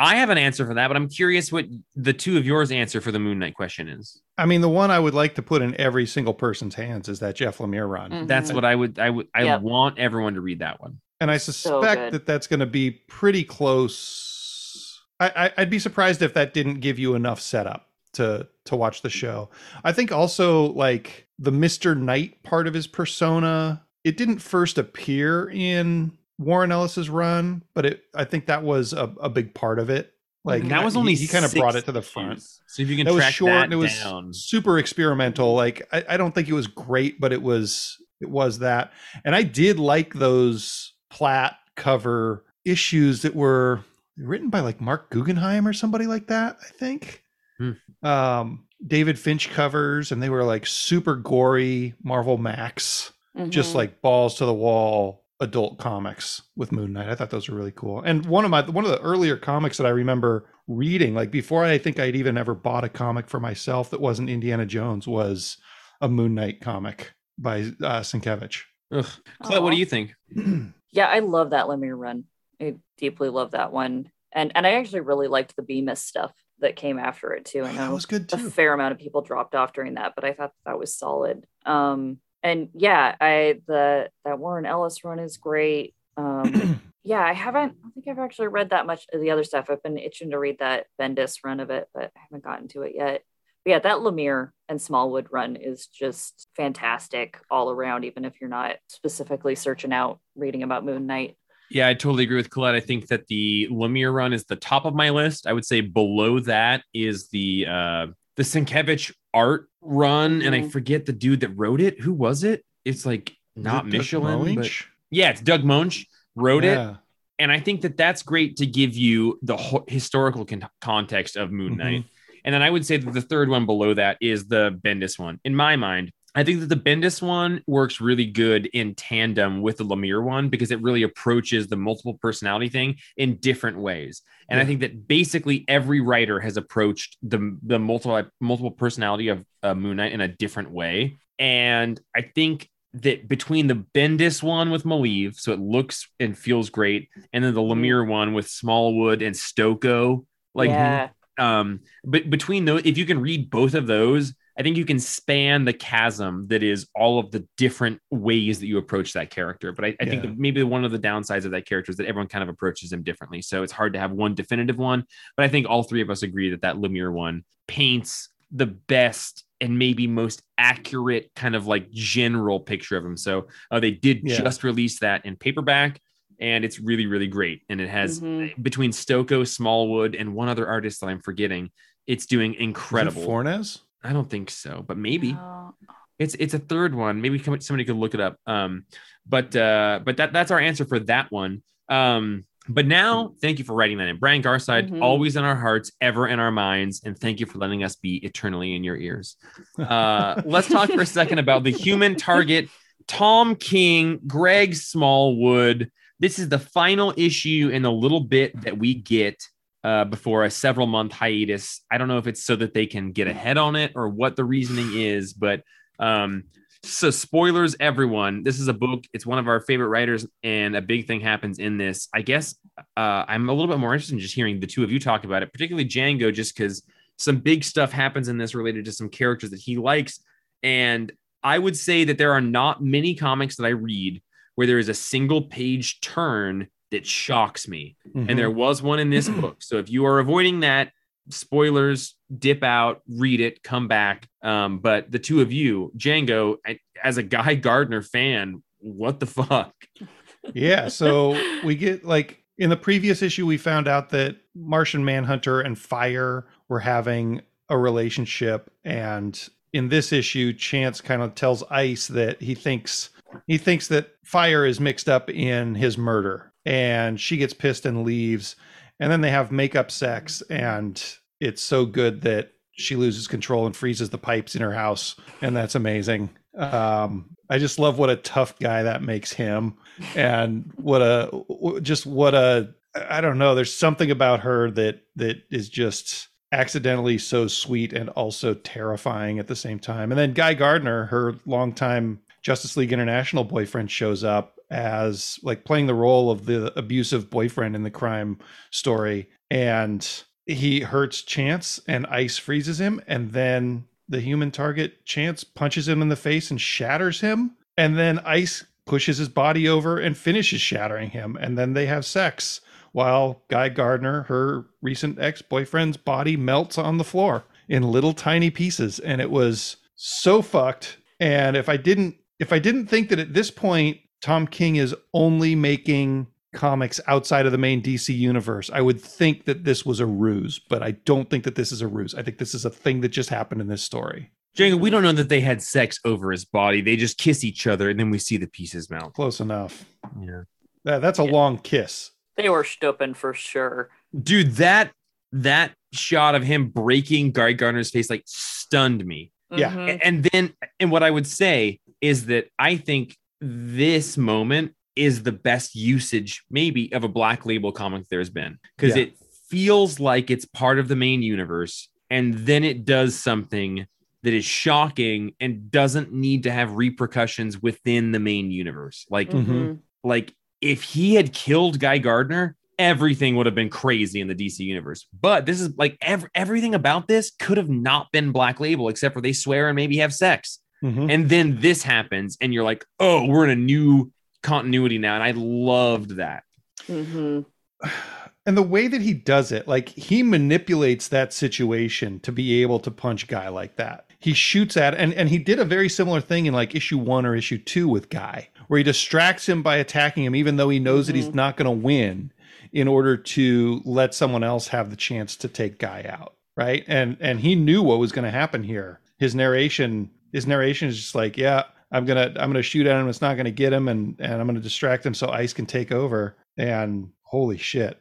S3: I have an answer for that, but I'm curious what the two of yours answer for the Moon Knight question is.
S2: I mean, the one I would like to put in every single person's hands is that Jeff Lemire run.
S1: Mhm.
S3: That's what I would I would I
S1: Yep.
S3: want everyone to read that one.
S2: And I suspect
S1: good.
S2: that that's going to be pretty close. I, I, I'd be surprised if that didn't give you enough setup to to watch the show. I think also like the Mister Knight part of his persona. It didn't first appear in Warren Ellis's run, but it I think that was a, a big part of it. Like
S3: that was only
S2: he, kind of brought it to the front.
S3: issues. So if you can
S2: that was short
S3: that
S2: and it was
S3: down.
S2: super experimental like I, I don't think it was great but it was it was that and i did like those plat cover issues that were written by like mark guggenheim or somebody like that i think
S3: Hmm.
S2: um david finch covers and they were like super gory marvel max just
S1: Mhm.
S2: like balls to the wall adult comics with Moon Knight. I thought those were really cool. And one of my one of the earlier comics that I remember reading, like before I think I'd even ever bought a comic for myself that wasn't Indiana Jones, was a Moon Knight comic by uh, Sienkiewicz.
S3: Ugh. Colette, what do you think?
S1: Yeah, I love that Lemire run. I deeply love that one. And and I actually really liked the Bemis stuff that came after it too. I
S2: that
S1: know
S2: was good too.
S1: a fair amount of people dropped off during that, but I thought that was solid. Um and yeah, I the that Warren Ellis run is great. Um yeah, I haven't I don't think I've actually read that much of the other stuff. I've been itching to read that Bendis run of it, but I haven't gotten to it yet. But yeah, that Lemire and Smallwood run is just fantastic all around, even if you're not specifically searching out reading about Moon Knight.
S3: Yeah, I totally agree with Colette. I think that the Lemire run is the top of my list. I would say below that is the uh the Sienkiewicz art run, and I
S1: Mhm.
S3: forget the dude that wrote it. Who was it? It's like not
S2: Is it
S3: Michelinie, but yeah, it's Doug Moench wrote it. And I think that that's great to give you the ho- historical con- context of Moon
S2: Mhm.
S3: Knight. And then I would say that the third one below that is the Bendis one. In my mind, I think that the Bendis one works really good in tandem with the Lemire one because it really approaches the multiple personality thing in different ways. And I think that basically every writer has approached the the multiple multiple personality of uh, Moon Knight in a different way. And I think that between the Bendis one with Maleev, so it looks and feels great, and then the Lemire one with Smallwood and Stokoe, like
S1: yeah,
S3: um, but between those, if you can read both of those, I think you can span the chasm that is all of the different ways that you approach that character. But I, I think
S2: Yeah.
S3: that maybe one of the downsides of that character is that everyone kind of approaches him differently. So it's hard to have one definitive one. But I think all three of us agree that that Lemire one paints the best and maybe most accurate kind of like general picture of him. So uh, they did
S2: Yeah.
S3: just release that in paperback. And it's really, really great. And it has
S1: Mhm.
S3: between Stokoe, Smallwood, and one other artist that I'm forgetting, it's doing
S2: Is it
S3: incredible.
S2: Fornes?
S3: I don't think so, but maybe
S1: Oh,
S3: it's it's a third one. Maybe somebody could look it up. Um, but uh, but that that's our answer for that one. Um, but now, thank you for writing that in. Brian Garside,
S1: Mhm.
S3: always in our hearts, ever in our minds, and thank you for letting us be eternally in your ears. Uh, let's talk for a second about the human target, Tom King, Greg Smallwood. This is the final issue in a little bit that we get uh, before a several month hiatus. I don't know if it's so that they can get ahead on it or what the reasoning is, but um, so spoilers, everyone. This is a book. It's one of our favorite writers, and a big thing happens in this. I guess uh, I'm a little bit more interested in just hearing the two of you talk about it, particularly Django, just because some big stuff happens in this related to some characters that he likes. And I would say that there are not many comics that I read where there is a single page turn that shocks me.
S2: Mhm.
S3: And there was one in this book. So if you are avoiding that, spoilers, dip out, read it, come back. Um, but the two of you, Django, as a Guy Gardner fan, what the fuck?
S2: yeah so we get like in the previous issue we found out that martian manhunter and fire were having a relationship and in this issue chance kind of tells ice that he thinks he thinks that fire is mixed up in his murder and she gets pissed and leaves. And then they have makeup sex and it's so good that she loses control and freezes the pipes in her house and that's amazing. Um i just love what a tough guy that makes him and what a just what a i don't know there's something about her that that is just accidentally so sweet and also terrifying at the same time. And then guy gardner her longtime justice league international boyfriend shows up as like playing the role of the abusive boyfriend in the crime story and he hurts chance and ice freezes him and then the human target chance punches him in the face and shatters him and then ice pushes his body over and finishes shattering him and then they have sex while guy gardner her recent ex-boyfriend's body melts on the floor in little tiny pieces and it was so fucked and if i didn't if i didn't think that at this point tom king is only making comics outside of the main dc universe i would think that this was a ruse but i don't think that this is a ruse i think this is a thing that just happened in this story
S3: Django, we don't know that they had sex over his body. They just kiss each other and then we see the pieces mount.
S2: close enough
S3: Yeah.
S2: that, that's a
S1: Yeah.
S2: long kiss
S1: they were stupping for sure.
S3: Dude, that that shot of him breaking Guy Gardner's face like stunned me.
S2: Yeah.
S1: Mhm.
S3: and then and what i would say is that i think this moment is the best usage, maybe, of a black label comic there's been because
S2: Yeah.
S3: it feels like it's part of the main universe, and then it does something that is shocking and doesn't need to have repercussions within the main universe. Like,
S2: Mhm.
S1: Mhm.
S3: like if he had killed Guy Gardner, everything would have been crazy in the DC universe. But this is like ev- everything about this could have not been Black Label except for they swear and maybe have sex.
S2: Mhm.
S3: And then this happens, and you're like, oh, we're in a new continuity now. And I loved that.
S1: Mhm.
S2: and the way that he does it like he manipulates that situation to be able to punch guy like that he shoots at and and he did a very similar thing in like issue one or issue two with guy where he distracts him by attacking him even though he knows that he's
S1: Mhm.
S2: not going to win in order to let someone else have the chance to take guy out right and and he knew what was going to happen here his narration his narration is just like yeah i'm gonna i'm gonna shoot at him it's not gonna get him and and i'm gonna distract him so ice can take over and holy shit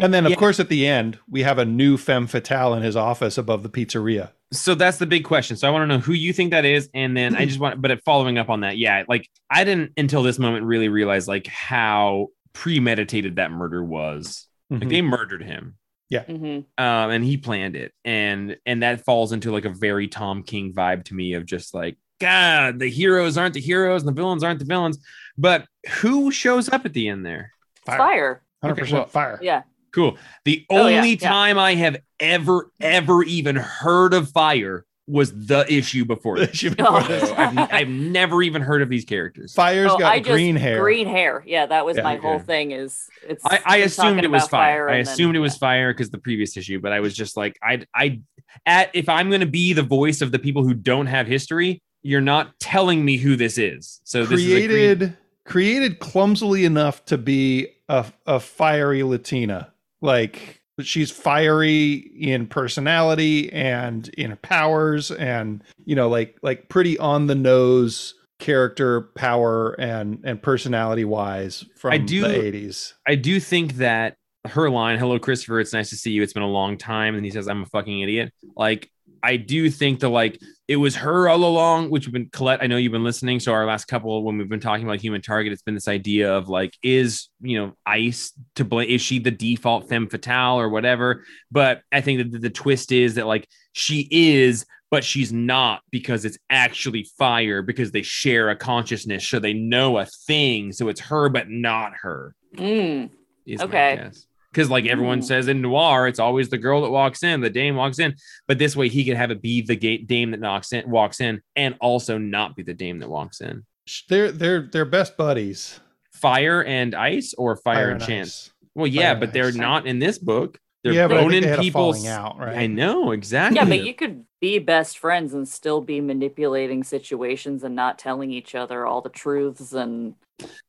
S2: and then, of
S3: Yeah.
S2: course, at the end, we have a new femme fatale in his office above the pizzeria.
S3: So that's the big question. So I want to know who you think that is, and then I just want, but following up on that, yeah, like I didn't until this moment really realize like how premeditated that murder was. Like
S2: Mhm.
S3: they murdered him.
S1: Mhm.
S3: um, and he planned it, and and that falls into like a very Tom King vibe to me of just like God, the heroes aren't the heroes, and the villains aren't the villains. But who shows up at the end there?
S1: Fire.
S2: 100%
S3: Okay, well,
S2: fire.
S1: Yeah.
S3: Cool. The
S1: Oh, yeah,
S3: only
S1: yeah.
S3: time I have ever ever even heard of fire was the issue before this.
S2: Issue oh. before
S1: Oh.
S2: this.
S3: I've, I've never even heard of these characters.
S2: Fire's
S1: Oh,
S2: got
S1: I just-
S2: green hair.
S1: Green hair. Yeah, that was
S2: Yeah,
S1: my
S3: okay.
S1: whole thing. Is it's.
S3: I, I assumed it was
S1: about
S3: fire. I
S1: and then-
S3: assumed it was
S1: yeah.
S3: fire because the previous issue, but I was just like, I, I, at if I'm going to be the voice of the people who don't have history, you're not telling me who this is. So this is green-
S2: created created clumsily enough to be a, a fiery Latina. Like she's fiery in personality and in her powers and you know like like pretty on the nose character power and and personality wise from
S3: I do-
S2: the 80s.
S3: I do think that her line, "Hello, Christopher. It's nice to see you. It's been a long time," and he says, "I'm a fucking idiot." Like, I do think that like it was her all along. Which have been Colette. I know you've been listening. So our last couple, when we've been talking about Human Target, it's been this idea of like, is you know Ice to blame? Is she the default femme fatale or whatever? But I think that the, twist is that like she is. But she's not because it's actually fire because they share a consciousness, so they know a thing. So it's her, but not her
S1: Mm,
S3: is
S1: Okay.
S3: My guess. Because like everyone
S1: Mm.
S3: says in noir, it's always the girl that walks in, the dame walks in. But this way, he could have it be the gate dame that knocks in, walks in, and also not be the dame that walks in.
S2: They're they're they're best buddies.
S3: Fire and ice, or fire, and chance. Well, yeah,
S2: and
S3: but they're
S2: ice.
S3: not in this book. They're
S2: yeah, but I
S3: boning
S2: they had
S3: people's.
S2: out, right?
S3: I know exactly.
S1: yeah, but you could be best friends and still be manipulating situations and not telling each other all the truths and.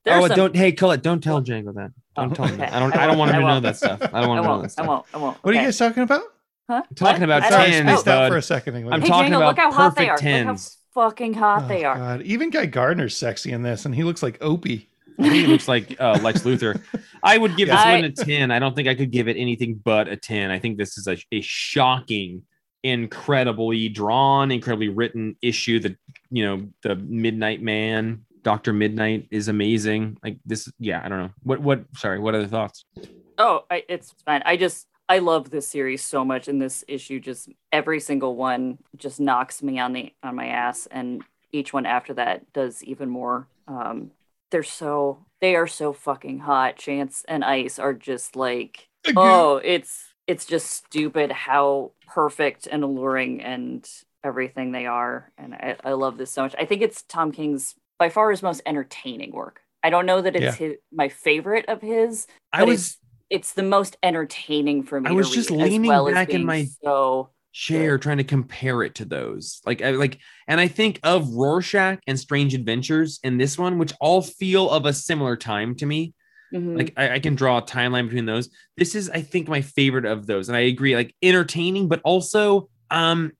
S1: there's
S3: Oh,
S1: some-
S3: don't. Hey, Colette, don't tell Django that. Don't
S1: Oh,
S3: tell him
S1: okay.
S3: that. I don't.
S1: I
S3: I don't want him to know that stuff. I don't want to know that
S1: won't. I won't. I won't.
S2: What are you guys talking about?
S1: Huh?
S3: Talking about
S1: I
S2: Sorry, I
S1: don't-
S3: tens,
S2: spaced out
S3: bud.
S2: for a second.
S3: I'm
S1: Hey,
S3: talking
S1: Django,
S3: about
S1: look how hot they are.
S3: perfect
S1: Look how fucking hot
S2: Oh,
S1: they are.
S2: God. Even Guy Gardner's sexy in this, and he looks like Opie.
S3: He looks like uh, Lex Luthor. I would give this
S1: I-
S3: one a 10. I don't think I could give it anything but a 10. I think this is a, a shocking, incredibly drawn, incredibly written issue. The you know, the Midnight Man, Dr. Midnight is amazing. Like this, yeah, I don't know. What what sorry, what other thoughts?
S1: Oh, I, it's fine. I just I love this series so much, and this issue just every single one just knocks me on the on my ass, and each one after that does even more. Um, they're so they are so fucking hot. Chance and Ice are just like oh, it's it's just stupid how perfect and alluring and everything they are, and I, I love this so much. I think it's Tom King's by far his most entertaining work. I don't know that it's
S2: Yeah.
S1: his, my favorite of his,
S3: I was
S1: it's the most entertaining for me.
S3: I was just leaning
S1: well
S3: back in my-
S1: so
S3: chair trying to compare it to those. Like I like and I think of Rorschach and Strange Adventures in this one, which all feel of a similar time to me.
S1: Mhm.
S3: like I, I can draw a timeline between those this is i think my favorite of those and i agree like entertaining but also um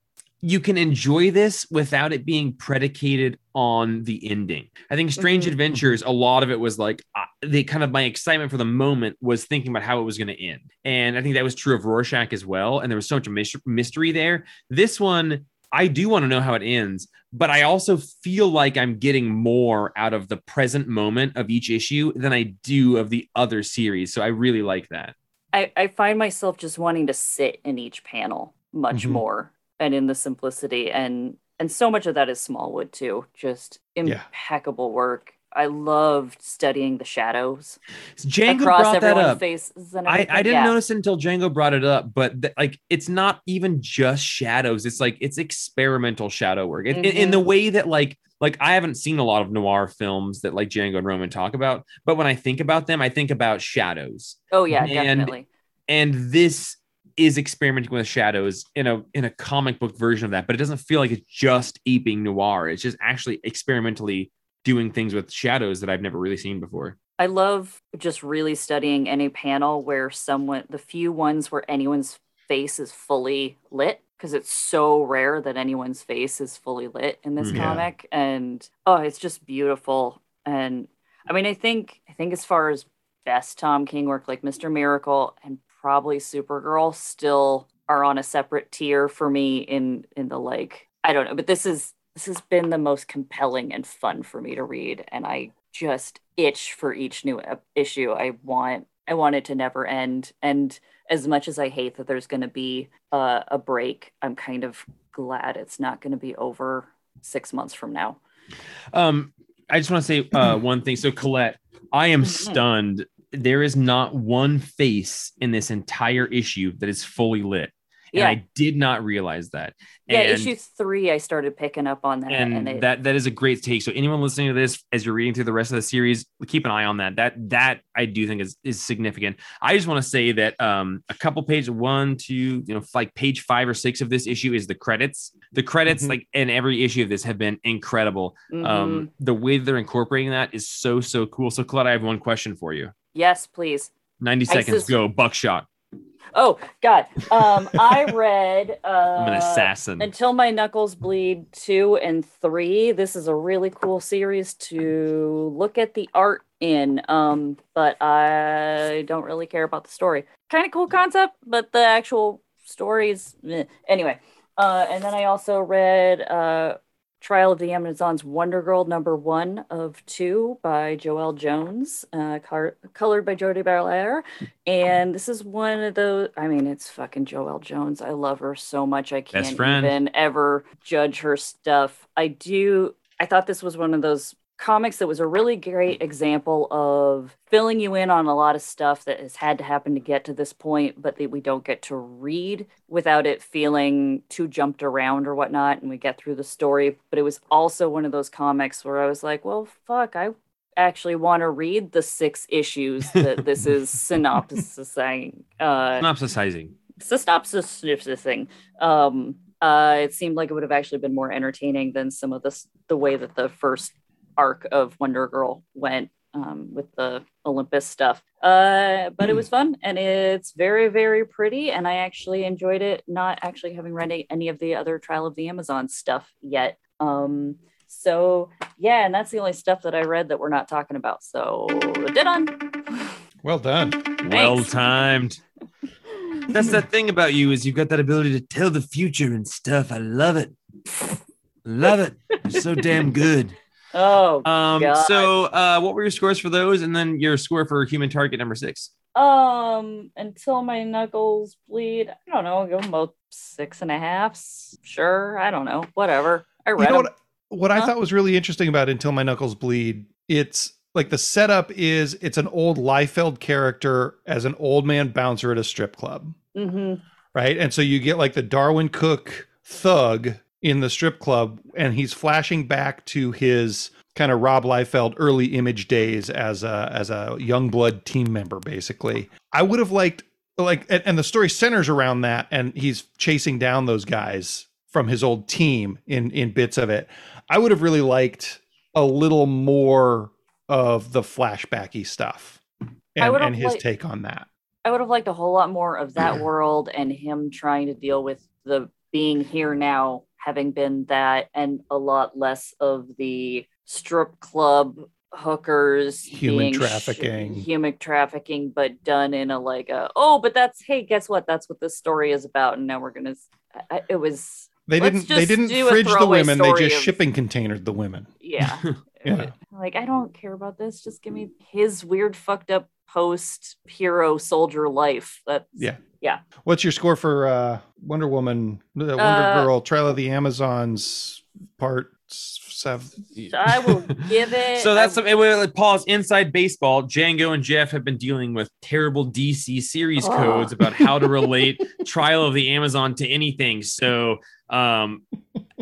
S3: you can enjoy this without it being predicated on the ending i think strange
S1: Mhm.
S3: adventures a lot of it was like uh, the kind of my excitement for the moment was thinking about how it was going to end and i think that was true of rorschach as well and there was so much mystery there this one I do want to know how it ends, but I also feel like I'm getting more out of the present moment of each issue than I do of the other series. So I really like that.
S1: I, I find myself just wanting to sit in each panel much
S2: Mhm.
S1: more and in the simplicity and and so much of that is Smallwood too. Just
S2: Yeah.
S1: impeccable work. I loved studying the shadows
S3: Django
S1: across
S3: brought that up.
S1: faces
S3: I. I didn't
S1: yeah.
S3: notice it until Django brought it up, but th- like it's not even just shadows. It's like it's experimental shadow work in, in, in the mm-hmm. way that like like I haven't seen a lot of noir films that like Django and Roman talk about, but when I think about them, I think about shadows.
S1: Oh yeah,
S3: and-
S1: definitely.
S3: And this is experimenting with shadows in a in a comic book version of that, but it doesn't feel like it's just aping noir. It's just actually experimentally doing things with shadows that I've never really seen before.
S1: I love just really studying any panel where someone, the few ones where anyone's face is fully lit, because it's so rare that anyone's face is fully lit in this mm-hmm.
S3: Yeah.
S1: comic. And oh, it's just beautiful. And I mean, I think, I think as far as best Tom King work, like Mr. Miracle and probably Supergirl still are on a separate tier for me in, in the like, I don't know, but this is, this has been the most compelling and fun for me to read. And I just itch for each new issue. I want I want it to never end. And as much as I hate that there's going to be uh, a break, I'm kind of glad it's not going to be over six months from now.
S3: Um, I just want to say uh, one thing. So, Colette, I am
S1: Mhm.
S3: stunned. There is not one face in this entire issue that is fully lit. And
S1: Yeah.
S3: I did not realize that.
S1: Yeah,
S3: and,
S1: issue three, I started picking up on that, and,
S3: and
S1: it,
S3: that that is a great take. So anyone listening to this as you're reading through the rest of the series, keep an eye on that. That that I do think is is significant. I just want to say that um a couple pages, one, two, you know, like page five or six of this issue is the credits. The credits,
S2: Mhm.
S3: like in every issue of this, have been incredible.
S1: mhm.
S3: Um, the way they're incorporating that is so so cool. So, Claude, I have one question for you.
S1: Yes, please.
S3: 90 seconds,
S1: Isis-
S3: go. Buckshot.
S1: Oh God, um, I read. Uh,
S3: I'm an assassin.
S1: Until My Knuckles Bleed 2 and 3. This is a really cool series to look at the art in, um, but I don't really care about the story. Kind of cool concept, but the actual stories. Anyway, uh, and then I also read uh, Trial of the Amazons Wonder Girl number one of two by Joelle Jones, uh, car- colored by Jordie Bellaire. And this is one of those. I mean, it's fucking Joelle Jones. I love her so much. I can't even ever judge her stuff. I do. I thought this was one of those comics that was a really great example of filling you in on a lot of stuff that has had to happen to get to this point, but that we don't get to read without it feeling too jumped around or whatnot. And we get through the story. But it was also one of those comics where I was like, well, fuck, I actually want to read the six issues that this is synopsising. Uh,
S3: Synopsisizing.
S1: synopsising. Um, uh, it seemed like it would have actually been more entertaining than some of the the way that the first arc of Wonder Girl went um, with the Olympus stuff. Uh, but it was fun and it's very, very pretty. And I actually enjoyed it, not actually having read any of the other Trial of the Amazon stuff yet. Um, so yeah, and that's the only stuff that I read that we're not talking about. So did on.
S2: Well done.
S3: Well timed. That's that thing about you is you've got that ability to tell the future and stuff. I love it. Love it. You're so damn good.
S1: Oh,
S3: Um,
S1: God.
S3: so uh, what were your scores for those? And then your score for human target number six.
S1: Um, until my knuckles bleed. I don't know. I'll give them both six and a half. Sure. I don't know. Whatever. I read
S2: You know
S1: 'em.
S2: what? What I thought was really interesting about Until My Knuckles Bleed, it's like the setup is it's an old Liefeld character as an old man bouncer at a strip club,
S1: Mhm.
S2: right? And so you get like the Darwyn Cooke thug in the strip club, and he's flashing back to his kind of Rob Liefeld early image days as a as a Youngblood team member, basically. I would have liked like and, and the story centers around that, and he's chasing down those guys from his old team in in bits of it. I would have really liked a little more of the flashbacky stuff and, and his
S1: liked-
S2: take on that.
S1: I would have liked a whole lot more of that world and him trying to deal with the being here now, having been that, and a lot less of the strip club hookers,
S2: Human
S1: being sh-
S2: trafficking.
S1: human trafficking, but done in a like a oh, but that's hey, guess what? That's what this story is about, and now we're gonna. I- It was
S2: They didn't. They didn't fridge the women. They just
S1: of-
S2: shipping containered the women.
S1: Yeah.
S2: Yeah.
S1: Like, I don't care about this. Just give me his weird, fucked up post hero soldier life. That's
S2: Yeah.
S1: Yeah.
S2: What's your score for uh, Wonder Woman, uh, Wonder
S1: Uh,
S2: Girl, Trial of the Amazons, part seven?
S1: I will give it.
S3: So that's
S1: I-
S3: some, well, like, pause inside baseball. Django and Jeff have been dealing with terrible DC series
S1: Oh.
S3: codes about how to relate Trial of the Amazon to anything. So um,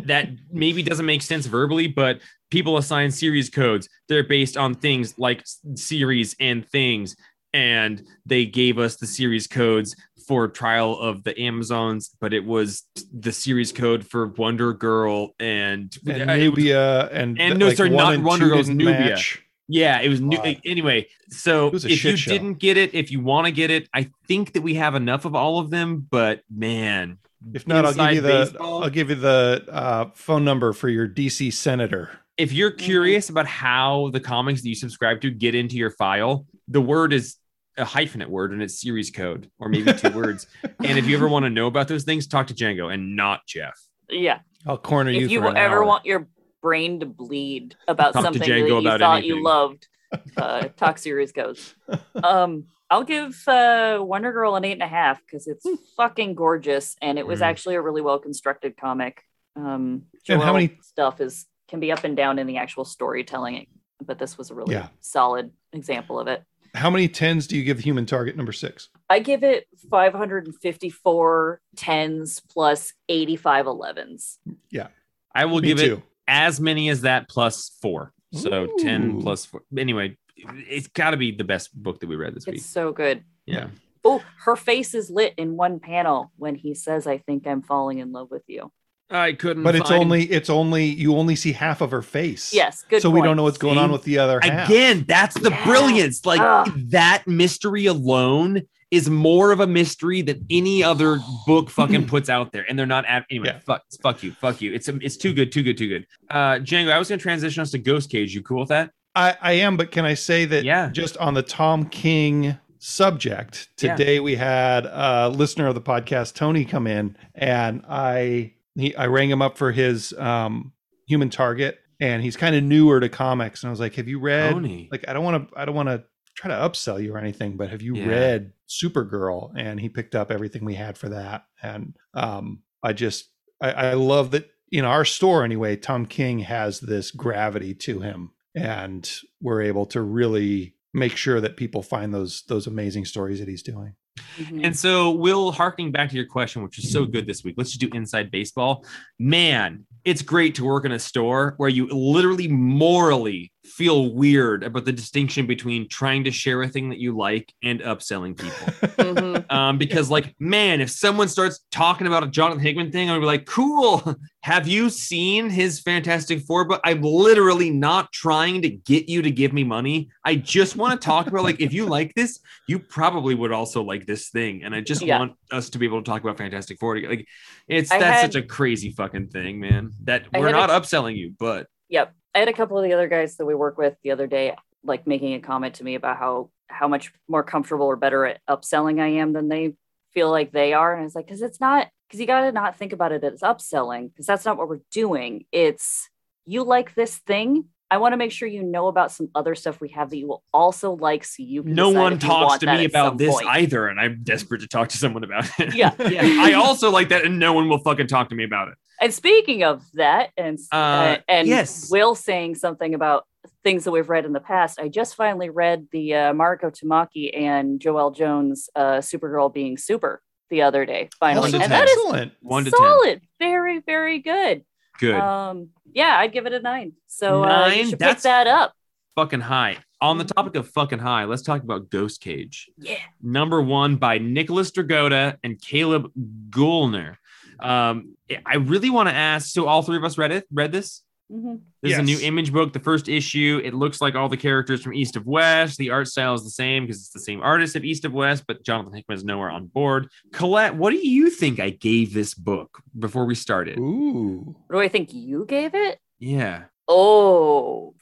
S3: that maybe doesn't make sense verbally, but people assign series codes. They're based on things like series and things. And they gave us the series codes for Trial of the Amazons, but it was the series code for Wonder Girl and,
S2: and
S3: uh, it was-
S2: Nubia and
S3: and no, sorry, not Wonder
S2: two
S3: Girls, Nubia.
S2: match.
S3: Yeah, it was new.
S2: God.
S3: Anyway, so
S2: It was a
S3: if you
S2: show.
S3: didn't get it, if you want to get it, I think that we have enough of all of them. But man,
S2: If not, I'll give you the
S3: baseball.
S2: I'll give you the uh, phone number for your DC senator.
S3: if you're
S1: Mhm.
S3: curious about how the comics that you subscribe to get into your file, the word is a hyphenate word and it's series code or maybe two words. And if you ever want to know about those things, talk to Django and not Jeff.
S1: yeah.
S2: I'll corner you
S1: If you
S2: for an
S1: ever
S2: hour.
S1: want your brain to bleed about
S3: Talk to
S1: something that
S3: Django
S1: you
S3: about
S1: thought
S3: anything.
S1: you loved, uh, talk series goes. Um, I'll give uh, Wonder Girl an eight and a half because it's fucking gorgeous and it was
S3: Mm.
S1: actually a really well constructed comic. Um,
S2: And how many-
S1: stuff is can be up and down in the actual storytelling, but this was a really
S2: Yeah.
S1: solid example of it.
S2: How many tens do you give the Human Target number six?
S1: I give it 554 tens plus 85 elevens. Yeah.
S3: I will
S2: Me
S3: give
S2: too.
S3: it as many as that plus four. So 10 plus four. Anyway, it's got to be the best book that we read this week.
S1: It's so good.
S3: Yeah.
S1: Oh, her face is lit in one panel when he says, I think I'm falling in love with you.
S3: I couldn't.
S2: But it's
S3: find-
S2: only it's only you only see half of her face.
S1: Yes, good
S2: so we don't know what's going on with the other half.
S3: again. That's the
S1: Yeah.
S3: brilliance. Like
S1: Ugh.
S3: that mystery alone is more of a mystery than any other book fucking puts out there, and they're not. At, anyway,
S2: Yeah.
S3: fuck, fuck you, fuck you. It's it's too good, too good, too good. Uh, Django, I was gonna transition us to Ghost Cage. You cool with that?
S2: I, I am, but can I say that
S3: Yeah.
S2: just on the Tom King subject,
S3: Yeah.
S2: today we had a listener of the podcast, Tony, come in and I he I rang him up for his um human target and he's kind of newer to comics. And I was like, Have you read
S3: Tony.
S2: like I don't want to I don't want to try to upsell you or anything, but have you
S3: Yeah.
S2: read Supergirl? And he picked up everything we had for that. And um I just I, I love that in our store anyway, Tom King has this gravity to him. And we're able to really make sure that people find those those amazing stories that he's doing.
S1: Mhm.
S3: And so, Will, harkening back to your question, which is so good this week, let's just do inside baseball. Man, it's great to work in a store where you literally morally feel weird about the distinction between trying to share a thing that you like and upselling people.
S1: Mhm.
S3: Um, because, like, man, if someone starts talking about a Jonathan Hickman thing, I'm gonna be like, cool. Have you seen his Fantastic Four? But I'm literally not trying to get you to give me money. I just want to talk about, like, if you like this, you probably would also like this thing. And I just
S1: Yeah.
S3: want us to be able to talk about Fantastic Four. together. Like, it's
S1: I
S3: that's
S1: had-
S3: such a crazy fucking thing, man. That
S1: I
S3: we're
S1: a-
S3: not upselling you, but
S1: Yep. I had a couple of the other guys that we work with the other day, like making a comment to me about how how much more comfortable or better at upselling I am than they feel like they are. And I was like, because it's not because you got to not think about it as upselling because that's not what we're doing. It's you like this thing. I want to make sure you know about some other stuff we have that you will also like, so you can
S3: no one talks to me about this
S1: point.
S3: either. And I'm desperate to talk to someone about it.
S1: Yeah.
S3: yeah. I also like that, and no one will fucking talk to me about it.
S1: And speaking of that, and
S3: Uh,
S1: and
S3: yes.
S1: Will saying something about things that we've read in the past. I just finally read the uh, Mariko Tamaki and Joelle Jones uh, Supergirl being super the other day. Finally,
S3: to
S1: and
S3: 10.
S1: that is
S2: excellent.
S3: One to ten.
S1: solid, very very good.
S3: Good.
S1: Um, yeah, I'd give it a nine. So uh, you
S3: Nine?
S1: should
S3: That's-
S1: pick that up.
S3: fucking high. On the topic of fucking high, let's talk about Ghost Cage.
S1: Yeah.
S3: Number one by Nicholas Dragotta and Caleb Goellner. Um, I really want to ask. So all three of us read it. Read this.
S1: Mhm.
S3: This is a new image book, the first issue. It looks like all the characters from East of West. The art style is the same because it's the same artist of East of West, but Jonathan Hickman is nowhere on board. Colette, what do you think I gave this book before we started?
S2: Ooh.
S1: What do I think you gave it?
S3: Yeah.
S1: Oh,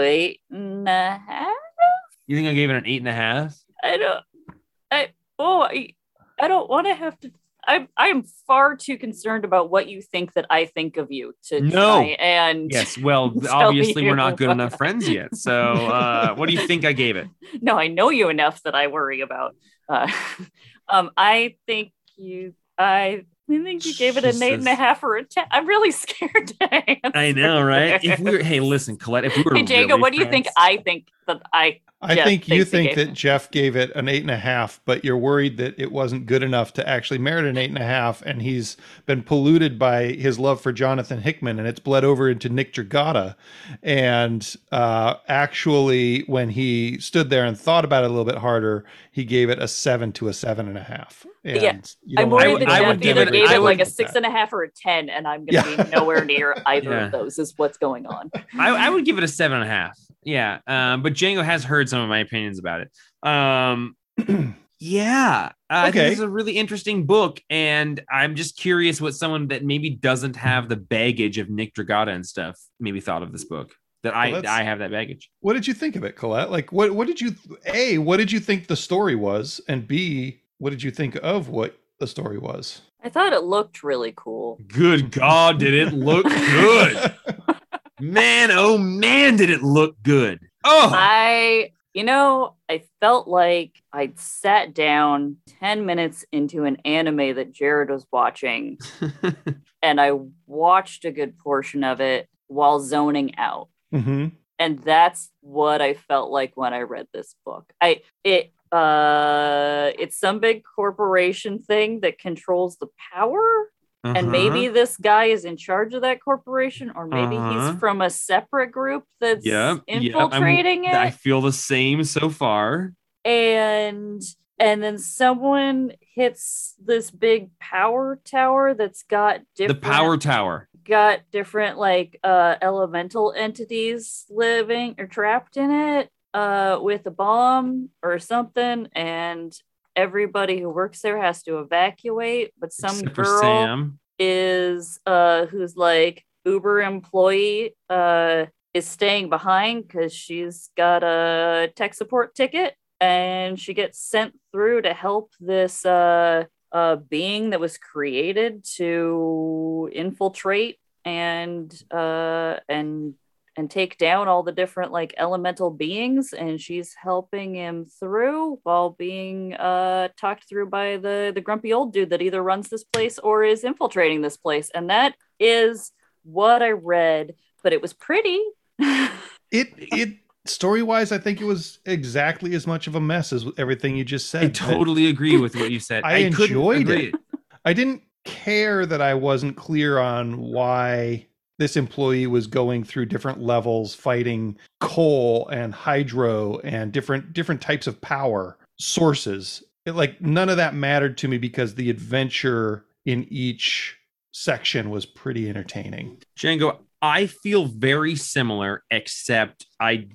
S1: eight and a half.
S3: You think I gave it an eight and a half?
S1: I don't. I oh I, I don't want to have to. I'm I'm far too concerned about what you think that I think of you to
S3: No.
S1: try and
S3: Yes. Well, obviously we're not good enough friends yet. So, uh, what do you think I gave it?
S1: no, I know you enough that I worry about. Uh, um, I think you, I, I think you gave it an eight and a half or a ten. I'm really scared to answer.
S3: I know, right? If we were, hey, listen, Colette, if we were
S1: Hey, Jacob,
S3: really
S1: what do you think? I think that I.
S2: I
S1: Jeff
S2: think you think that
S1: it.
S2: Jeff gave it an eight and a half, but you're worried that it wasn't good enough to actually merit an eight and a half, and he's been polluted by his love for Jonathan Hickman, and it's bled over into Nick Dragotta. And uh, actually, when he stood there and thought about it a little bit harder, he gave it a seven to a seven and a half. And
S1: Yeah,
S2: you
S1: I'm worried that
S3: I
S1: Jeff
S3: would give
S1: either
S3: it-
S1: gave it like
S3: would-
S1: a six and a half or a ten, and I'm going to
S2: Yeah.
S1: be nowhere near either
S3: Yeah.
S1: of those. Is what's going on.
S3: I, I would give it a seven and a half. Yeah. Um, but Django has heard some of my opinions about it. Um, yeah. Uh, I
S2: Okay.
S3: think it's a really interesting book. And I'm just curious what someone that maybe doesn't have the baggage of Nick Dragotta and stuff maybe thought of this book. That I,
S2: Well, that's-
S3: I have that baggage.
S2: What did you think of it, Colette? Like, what what did you a what did you think the story was, and b what did you think of what the story was?
S1: I thought it looked really cool.
S3: Good God, did it look good? man, oh man, did it look good. Oh,
S1: I, you know, I felt like I'd sat down 10 minutes into an anime that Jared was watching, and I watched a good portion of it while zoning out.
S2: hmm
S1: And that's what I felt like when I read this book. I, it, uh, it's some big corporation thing that controls the power. And
S3: Uh-huh.
S1: maybe this guy is in charge of that corporation, or maybe
S3: Uh-huh.
S1: he's from a separate group that's
S3: Yep, yep,
S1: infiltrating it.
S3: I feel the same so far.
S1: and and then someone hits this big power tower that's got
S3: The
S1: different
S3: power tower.
S1: got different like uh elemental entities living or trapped in it uh with a bomb or something and everybody who works there has to evacuate but some
S3: except
S1: girl
S3: Sam.
S1: is uh who's like uber employee uh is staying behind because she's got a tech support ticket and she gets sent through to help this uh uh being that was created to infiltrate and uh and and take down all the different like elemental beings and she's helping him through while being uh talked through by the the grumpy old dude that either runs this place or is infiltrating this place and that is what i read but it was pretty
S2: It it story wise, I think it was exactly as much of a mess as everything you just said.
S3: I totally agree with what you said.
S2: I
S3: couldn't
S2: enjoyed
S3: agree.
S2: it. I didn't care that I wasn't clear on why this employee was going through different levels fighting coal and hydro and different different types of power sources. It, like none of that mattered to me because the adventure in each section was pretty entertaining.
S3: Django, I feel very similar, except I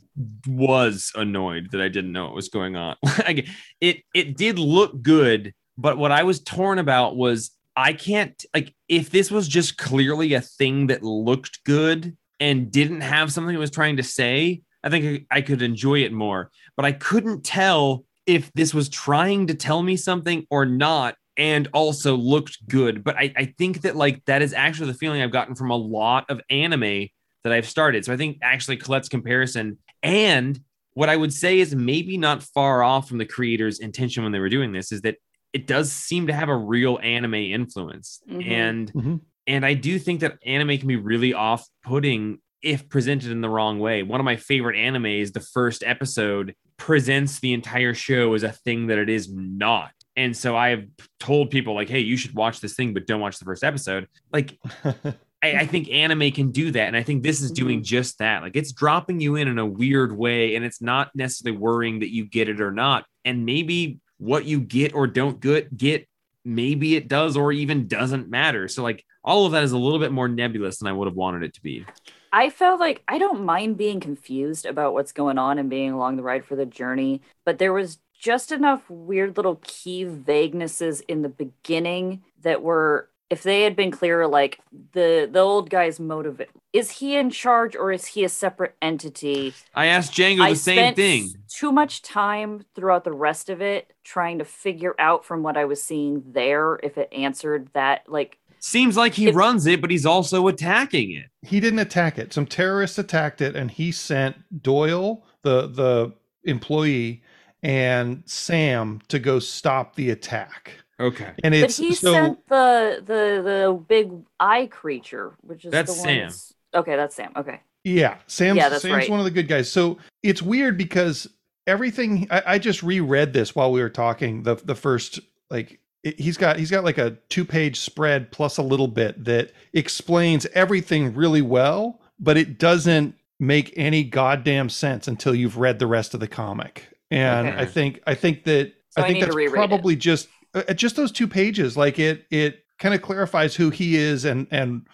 S3: was annoyed that I didn't know what was going on. Like, it it did look good, but what I was torn about was I can't like if this was just clearly a thing that looked good and didn't have something it was trying to say, I think I could enjoy it more. But I couldn't tell if this was trying to tell me something or not and also looked good. But I, I think that like that is actually the feeling I've gotten from a lot of anime that I've started. So I think actually Colette's comparison and what I would say is maybe not far off from the creator's intention when they were doing this is that it does seem to have a real anime influence.
S1: Mhm.
S3: And
S2: Mhm.
S3: and I do think that anime can be really off-putting if presented in the wrong way. One of my favorite animes, the first episode, presents the entire show as a thing that it is not. And so I have told people like, "Hey, you should watch this thing, but don't watch the first episode." Like, I, I think anime can do that, and I think this is doing just that. Like, it's dropping you in in a weird way, and it's not necessarily worrying that you get it or not. And maybe what you get or don't get, get maybe it does or even doesn't matter. So, like, all of that is a little bit more nebulous than I would have wanted it to be.
S1: I felt like I don't mind being confused about what's going on and being along the ride for the journey, but there was just enough weird little key vaguenesses in the beginning that were if they had been clear like the the old guy's motive is he in charge or is he a separate entity?
S3: I asked Django the
S1: I
S3: same
S1: spent
S3: thing.
S1: s- Too much time throughout the rest of it trying to figure out from what I was seeing there if it answered that. Like,
S3: Seems like he
S1: It's-
S3: runs it, but he's also attacking it.
S2: he didn't attack it. Some terrorists attacked it, and he sent Doyle, the the employee, and Sam to go stop the attack.
S3: Okay.
S2: And
S1: but he
S2: so
S1: sent the the the big eye creature, which is
S3: That's
S1: the one
S3: Sam.
S1: that's- Okay, that's Sam. Okay.
S2: yeah, Sam's
S1: Yeah, that's
S2: Sam's
S1: right.
S2: one of the good guys. So it's weird because everything I, I just reread this while we were talking. The the first like it- he's got he's got like a two page spread plus a little bit that explains everything really well, but it doesn't make any goddamn sense until you've read the rest of the comic. And
S3: Okay.
S2: I think I think that
S1: So
S2: I
S1: I
S2: think
S1: need to
S2: that's
S1: reread it.
S2: probably just uh, just those two pages. Like it it kind of clarifies who he is and and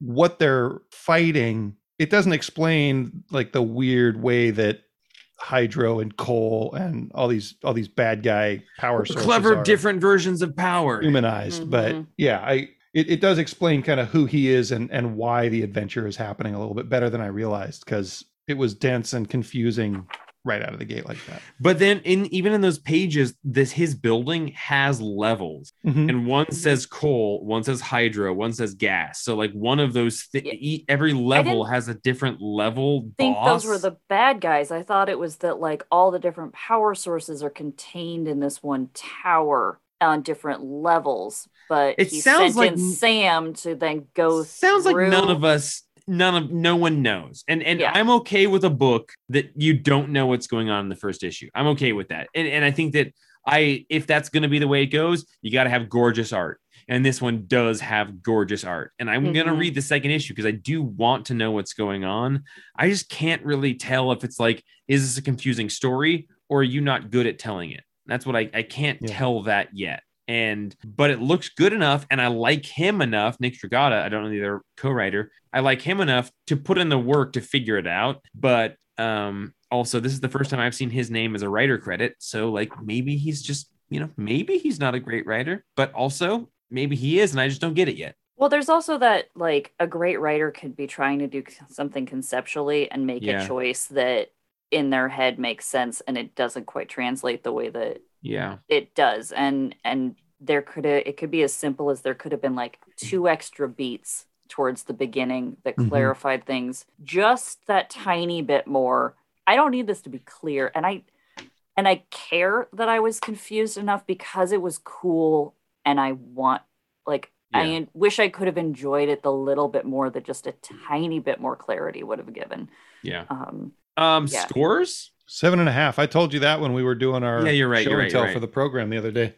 S2: what they're fighting. It doesn't explain like the weird way that Hydro and coal and all these all these bad guy power sources
S3: Clever,
S2: are
S3: different versions of power.
S2: humanized. But
S1: Mhm.
S2: yeah, I it, it does explain kind of who he is and and why the adventure is happening a little bit better than I realized because it was dense and confusing right out of the gate like that.
S3: But then, in even in those pages, this his building has levels,
S2: Mhm.
S3: and one says coal, one says hydro, one says gas. So like one of those, thi-
S1: Yeah.
S3: e- every level has a different level.
S1: I think
S3: boss.
S1: those were the bad guys. I thought it was that like all the different power sources are contained in this one tower on different levels. But
S3: It
S1: he
S3: sounds
S1: sent
S3: like
S1: in Sam to then go.
S3: sounds like none of us none of no one knows. And and
S1: Yeah.
S3: i'm okay with a book that you don't know what's going on in the first issue. I'm okay with that. And, and i think that i if that's going to be the way it goes you got to have gorgeous art. And this one does have gorgeous art. And i'm going to
S1: mm-hmm.
S3: read the second issue because i do want to know what's going on. I just can't really tell if it's like is this a confusing story or are you not good at telling it? That's what i, I can't
S2: Yeah.
S3: tell that yet and but it looks good enough and i like him enough nick Dragotta i don't know the other co-writer i like him enough to put in the work to figure it out but um also this is the first time i've seen his name as a writer credit so like maybe he's just you know maybe he's not a great writer but also maybe he is and i just don't get it yet
S1: Well, there's also that like a great writer could be trying to do something conceptually and make
S3: Yeah.
S1: a choice that in their head makes sense and it doesn't quite translate the way that
S3: yeah
S1: it does and and there could have it could be as simple as there could have been like two extra beats towards the beginning that
S2: Mhm.
S1: clarified things just that tiny bit more i don't need this to be clear and i and i care that i was confused enough because it was cool and i want like i
S3: Yeah.
S1: en- wish i could have enjoyed it the little bit more that just a tiny bit more clarity would have given
S3: yeah
S1: um
S3: um
S1: Yeah.
S3: scores
S2: Seven and a half. I told you that when we were doing our
S3: Yeah, you're right,
S2: show
S3: you're
S2: and
S3: right,
S2: tell
S3: you're right.
S2: for the program the other day.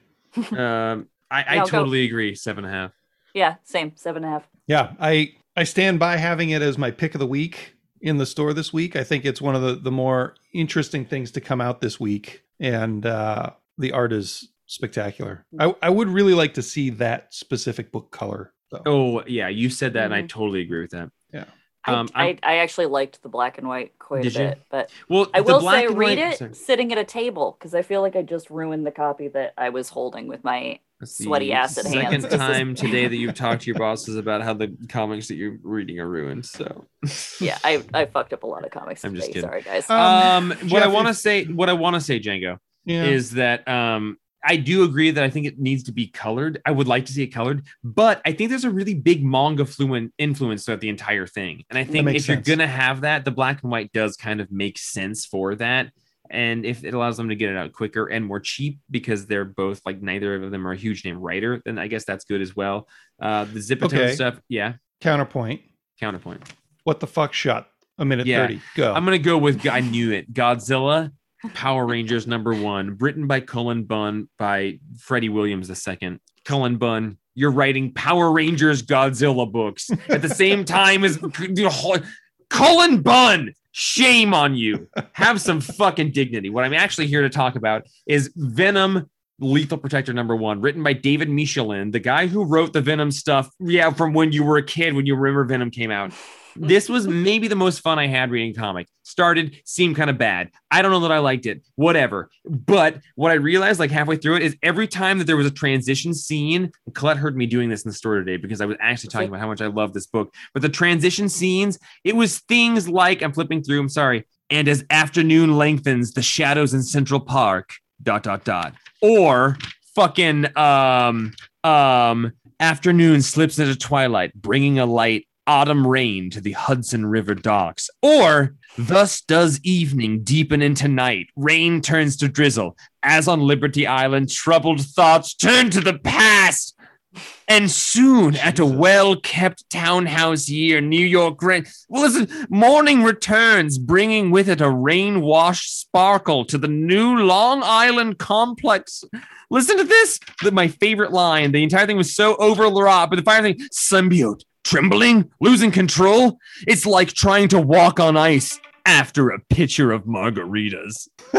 S3: Um i, I
S1: Yeah, I'll go.
S3: totally agree seven and a half
S1: yeah same seven and a half
S2: Yeah, I I stand by having it as my pick of the week in the store this week. I think it's one of the the more interesting things to come out this week, and uh, the art is spectacular. I I would really like to see that specific book color though.
S3: oh yeah you said that and i
S1: Mhm.
S3: totally agree with that
S2: Yeah.
S1: I,
S3: Um,
S1: I,
S3: I'm-
S1: I actually liked the black and white quite
S3: Did
S1: a
S3: you?
S1: bit, but
S3: well
S1: I will say read
S3: white-
S1: it
S3: sorry.
S1: sitting at a table because I feel like I just ruined the copy that I was holding with my. Sweaty
S3: the
S1: acid hands.
S3: Second
S1: This
S3: time today that you've talked to your bosses about how the comics that you're reading are ruined. So
S1: Yeah, I, I fucked up a lot of comics
S3: I'm just
S1: today.
S3: kidding.
S1: Sorry, guys.
S2: Um,
S3: Um, what I want to say, what I want to say, Django,
S2: Yeah,
S3: is that um, I do agree that I think it needs to be colored. I would like to see it colored, but I think there's a really big manga fluent influence throughout the entire thing. And I think if you're gonna have that, the black and white does kind of make sense for that. And if it allows them to get it out quicker and more cheap because they're both like neither of them are a huge name writer, then I guess that's good as well. Uh, the Zipatone
S2: Okay.
S3: stuff, yeah.
S2: counterpoint.
S3: Counterpoint.
S2: What the fuck? Shot a minute
S3: Yeah.
S2: thirty. Go.
S3: I'm gonna go with I knew it. Godzilla, Power Rangers number one, written by Cullen Bunn by Freddie Williams II. Cullen Bunn, you're writing Power Rangers Godzilla books at the same time as Cullen Bunn. Shame on you. Have some fucking dignity. What I'm actually here to talk about is Venom Lethal Protector number one, written by David Michelinie, the guy who wrote the Venom stuff. Yeah, from when you were a kid, when you remember Venom came out. This was maybe the most fun I had reading comic. Started, seemed kind of bad. I don't know that I liked it. Whatever. But what I realized like halfway through it is every time that there was a transition scene, Colette heard me doing this in the store today because I was actually talking about how much I love this book. But the transition scenes, it was things like I'm flipping through, I'm sorry. And as afternoon lengthens, the shadows in Central Park, dot dot dot. Or fucking um um afternoon slips into twilight, bringing a light autumn rain to the Hudson River docks. Or thus does evening deepen into night. Rain turns to drizzle. As on Liberty Island, troubled thoughts turn to the past. And soon, at a well kept townhouse year, New York rain. Well, listen, morning returns, bringing with it a rain washed sparkle to the new Long Island complex. Listen to this. The, my favorite line. The entire thing was so overwrought, but the final thing symbiote, trembling, losing control. It's like trying to walk on ice after a pitcher of margaritas.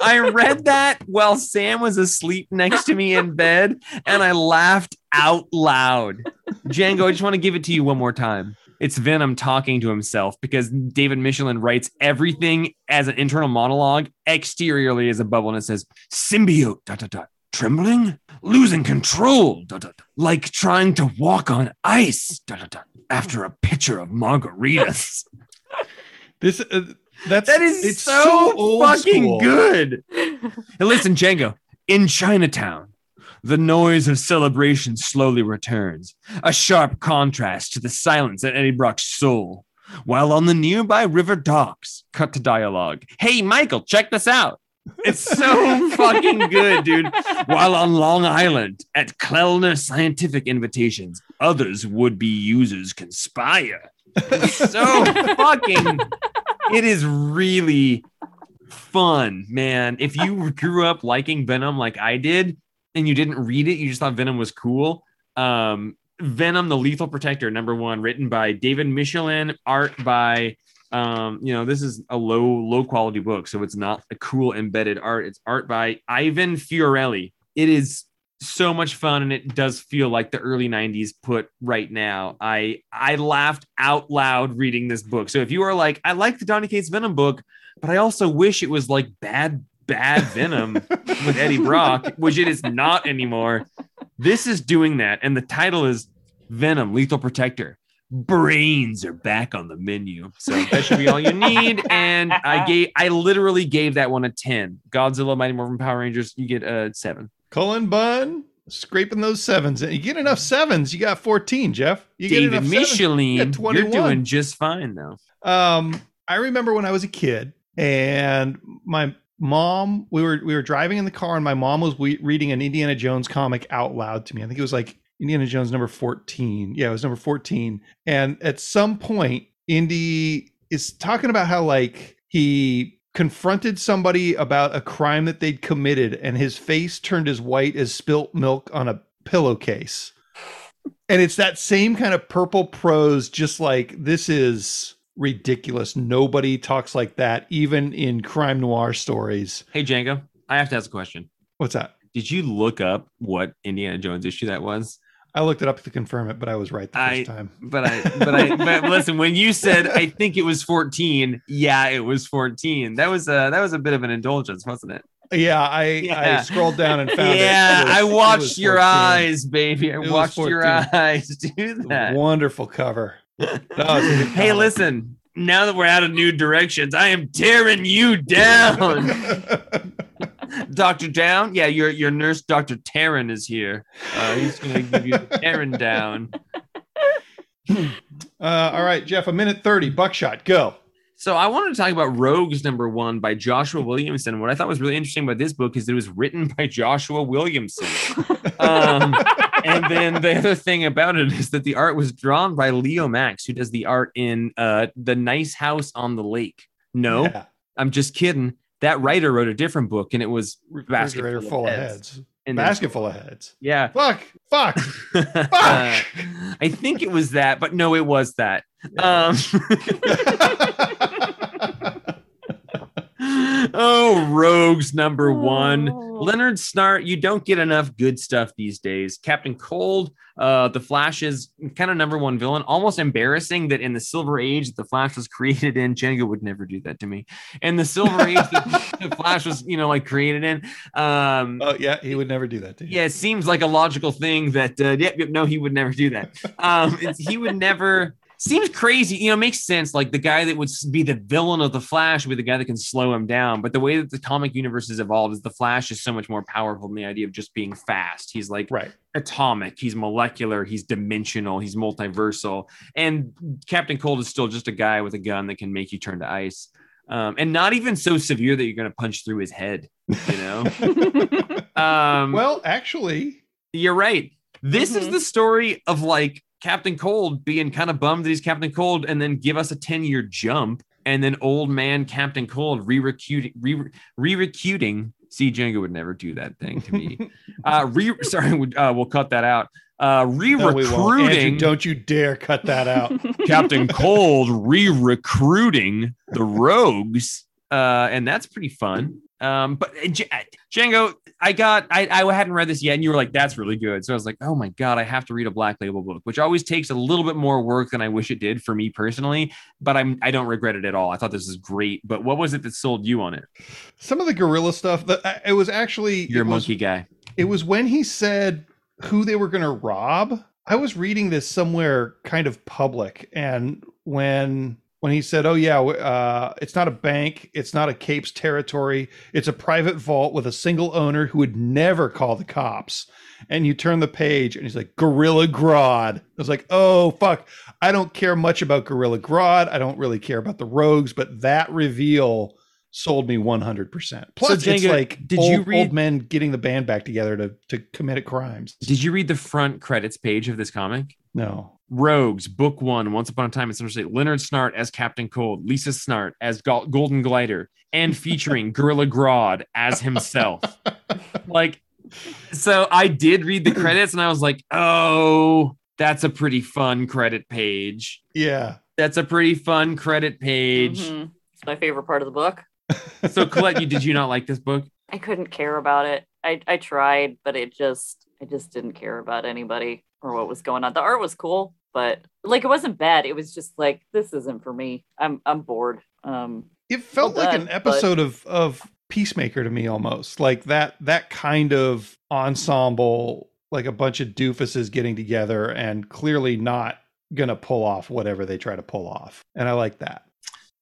S3: I read that while Sam was asleep next to me in bed, and I laughed out loud. Django, I just want to give it to you one more time. It's Venom talking to himself because David Michelinie writes everything as an internal monologue, exteriorly as a bubble, and it says symbiote, dot, dot, dot, trembling, losing control, dot, dot, dot, like trying to walk on ice, after a pitcher of margaritas.
S2: This uh, that's
S3: That is
S2: it's
S3: so,
S2: old
S3: fucking
S2: school.
S3: good. And listen, Django, in Chinatown, the noise of celebration slowly returns, a sharp contrast to the silence at Eddie Brock's soul. While on the nearby river docks, cut to dialogue. Hey, Michael, check this out. It's so fucking good, dude. While on Long Island, at Klellner Scientific Invitations, others would be users conspire. It's so fucking it is really fun, man. If you grew up liking Venom like I did, and you didn't read it, you just thought Venom was cool. Um, Venom, the Lethal Protector, number one, written by David Michelinie, art by um, you know, this is a low, low quality book, so it's not a cool embedded art. It's art by Ivan Fiorelli. It is so much fun and it does feel like the early 90s put right now i i laughed out loud reading this book so if you are like i like the donny cates venom book but i also wish it was like bad bad venom with eddie brock which it is not anymore this is doing that and the title is venom lethal protector brains are back on the menu so that should be all you need and i gave i literally gave that one a 10 godzilla mighty morphin power rangers you get a 7
S2: Cullen Bunn scraping those sevens. You get enough sevens, you got 14, Jeff. You get
S3: David
S2: enough sevens,
S3: Michelinie,
S2: you got
S3: you're doing just fine though.
S2: Um, I remember when I was a kid and my mom, we were we were driving in the car and my mom was we- reading an Indiana Jones comic out loud to me. I think it was like Indiana Jones number 14. Yeah, it was number 14. And at some point, Indy is talking about how like he confronted somebody about a crime that they'd committed and his face turned as white as spilt milk on a pillowcase. And it's that same kind of purple prose, just like this is ridiculous. Nobody talks like that, even in crime noir stories.
S3: Hey Django, I have to ask a question.
S2: What's that?
S3: Did you look up what Indiana Jones issue that was?
S2: I looked it up to confirm it, but I was right the first
S3: I-
S2: time.
S3: But I, but I, but listen, when you said I think it was 14, yeah, it was 14. That was a that was a bit of an indulgence, wasn't it?
S2: Yeah, I, I scrolled down and found it.
S3: yeah,
S2: It was-
S3: I watched your eyes, baby. I
S2: was
S3: watched your eyes do that.
S2: Wonderful cover. No, it's
S3: hey, listen. Now that we're out of new directions, I am tearing you down. Dr. Down? Yeah, your your nurse, Dr. Taryn, is here. Uh, he's going to give you Taryn down.
S2: uh, all right, Jeff, a minute 30, buckshot, go.
S3: So I wanted to talk about Rogues number one by Joshua Williamson. What I thought was really interesting about this book is it was written by Joshua Williamson. Um, and then the other thing about it is that the art was drawn by Leomacs, who does the art in uh, The Nice House on the Lake. No,
S2: Yeah.
S3: I'm just kidding. That writer wrote a different book and it was
S2: Refrigerator
S3: full of
S2: full of
S3: heads.
S2: heads.
S3: and then-
S2: Basket full of heads.
S3: Yeah.
S2: Fuck, fuck.
S3: Uh, I think it was that, but no, it was that. Um, oh, Rogues number one.
S1: Oh.
S3: Leonard Snart, you don't get enough good stuff these days. Captain Cold, uh, the Flash is kind of number one villain. Almost embarrassing that in the Silver Age that the Flash was created in, Django would never do that to me. In the Silver Age that the Flash was, you know, like created in. Um,
S2: Oh yeah, he would never do that to you.
S3: yeah, it seems like a logical thing that uh, yep, yep, no, he would never do that. Um, he would never. Seems crazy, you know. Makes sense. Like the guy that would be the villain of the Flash would be the guy that can slow him down. But the way that the comic universe has evolved is the Flash is so much more powerful than the idea of just being fast. He's like
S2: Right.
S3: atomic, he's molecular, he's dimensional, he's multiversal. And Captain Cold is still just a guy with a gun that can make you turn to ice. Um, and not even so severe that you're going to punch through his head, you know? um,
S2: Well, actually,
S3: you're right. This is
S1: Mhm.
S3: the story of like Captain Cold being kind of bummed that he's Captain Cold and then give us a 10 year jump. And then old man Captain Cold re-recuting. See, Django would never do that thing to me. uh, re- sorry, uh, we'll cut that out. Uh,
S2: no, won't. Andrew,
S3: re-recruiting
S2: don't you dare cut that out.
S3: Captain Cold re-recruiting the rogues, uh, and that's pretty fun. Um, but uh, J- Django, I got, I, I hadn't read this yet, and you were like, "That's really good." So I was like, "Oh my god, I have to read a Black Label book," which always takes a little bit more work than I wish it did for me personally. But I'm, I don't regret it at all. I thought this was great. But what was it that sold you on it?
S2: Some of the gorilla stuff that it was actually
S3: a
S2: it was,
S3: monkey guy.
S2: it was when he said who they were going to rob. I was reading this somewhere kind of public, and when when he said, "Oh yeah, uh, it's not a bank, it's not a Capes territory, it's a private vault with a single owner who would never call the cops," and you turn the page, and he's like, "Gorilla Grodd." I was like, "Oh fuck, I don't care much about Gorilla Grodd. I don't really care about the Rogues, but that reveal." Sold me 100%. Plus, it's like
S3: did
S2: old,
S3: you read-
S2: old men getting the band back together to, to commit crimes.
S3: Did you read the front credits page of this comic?
S2: No.
S3: Rogues, Book One, Once Upon a Time in Center State, Leonard Snart as Captain Cold, Lisa Snart as Gol- Golden Glider, and featuring Gorilla Grodd as himself. like, so I did read the credits and I was like, oh, that's a pretty fun credit page.
S2: Yeah.
S3: That's a pretty fun credit page.
S1: Mhm. It's my favorite part of the book.
S3: So, Colette, you did you not like this book?
S1: I couldn't care about it. I, I tried, but it just I just didn't care about anybody or what was going on. The art was cool, but like it wasn't bad. It was just like this isn't for me. I'm I'm bored. Um
S2: It felt
S1: Well
S2: like
S1: done,
S2: an
S1: but-
S2: episode of of Peacemaker to me almost. Like that that kind of ensemble, like a bunch of doofuses getting together and clearly not gonna pull off whatever they try to pull off. And I like that.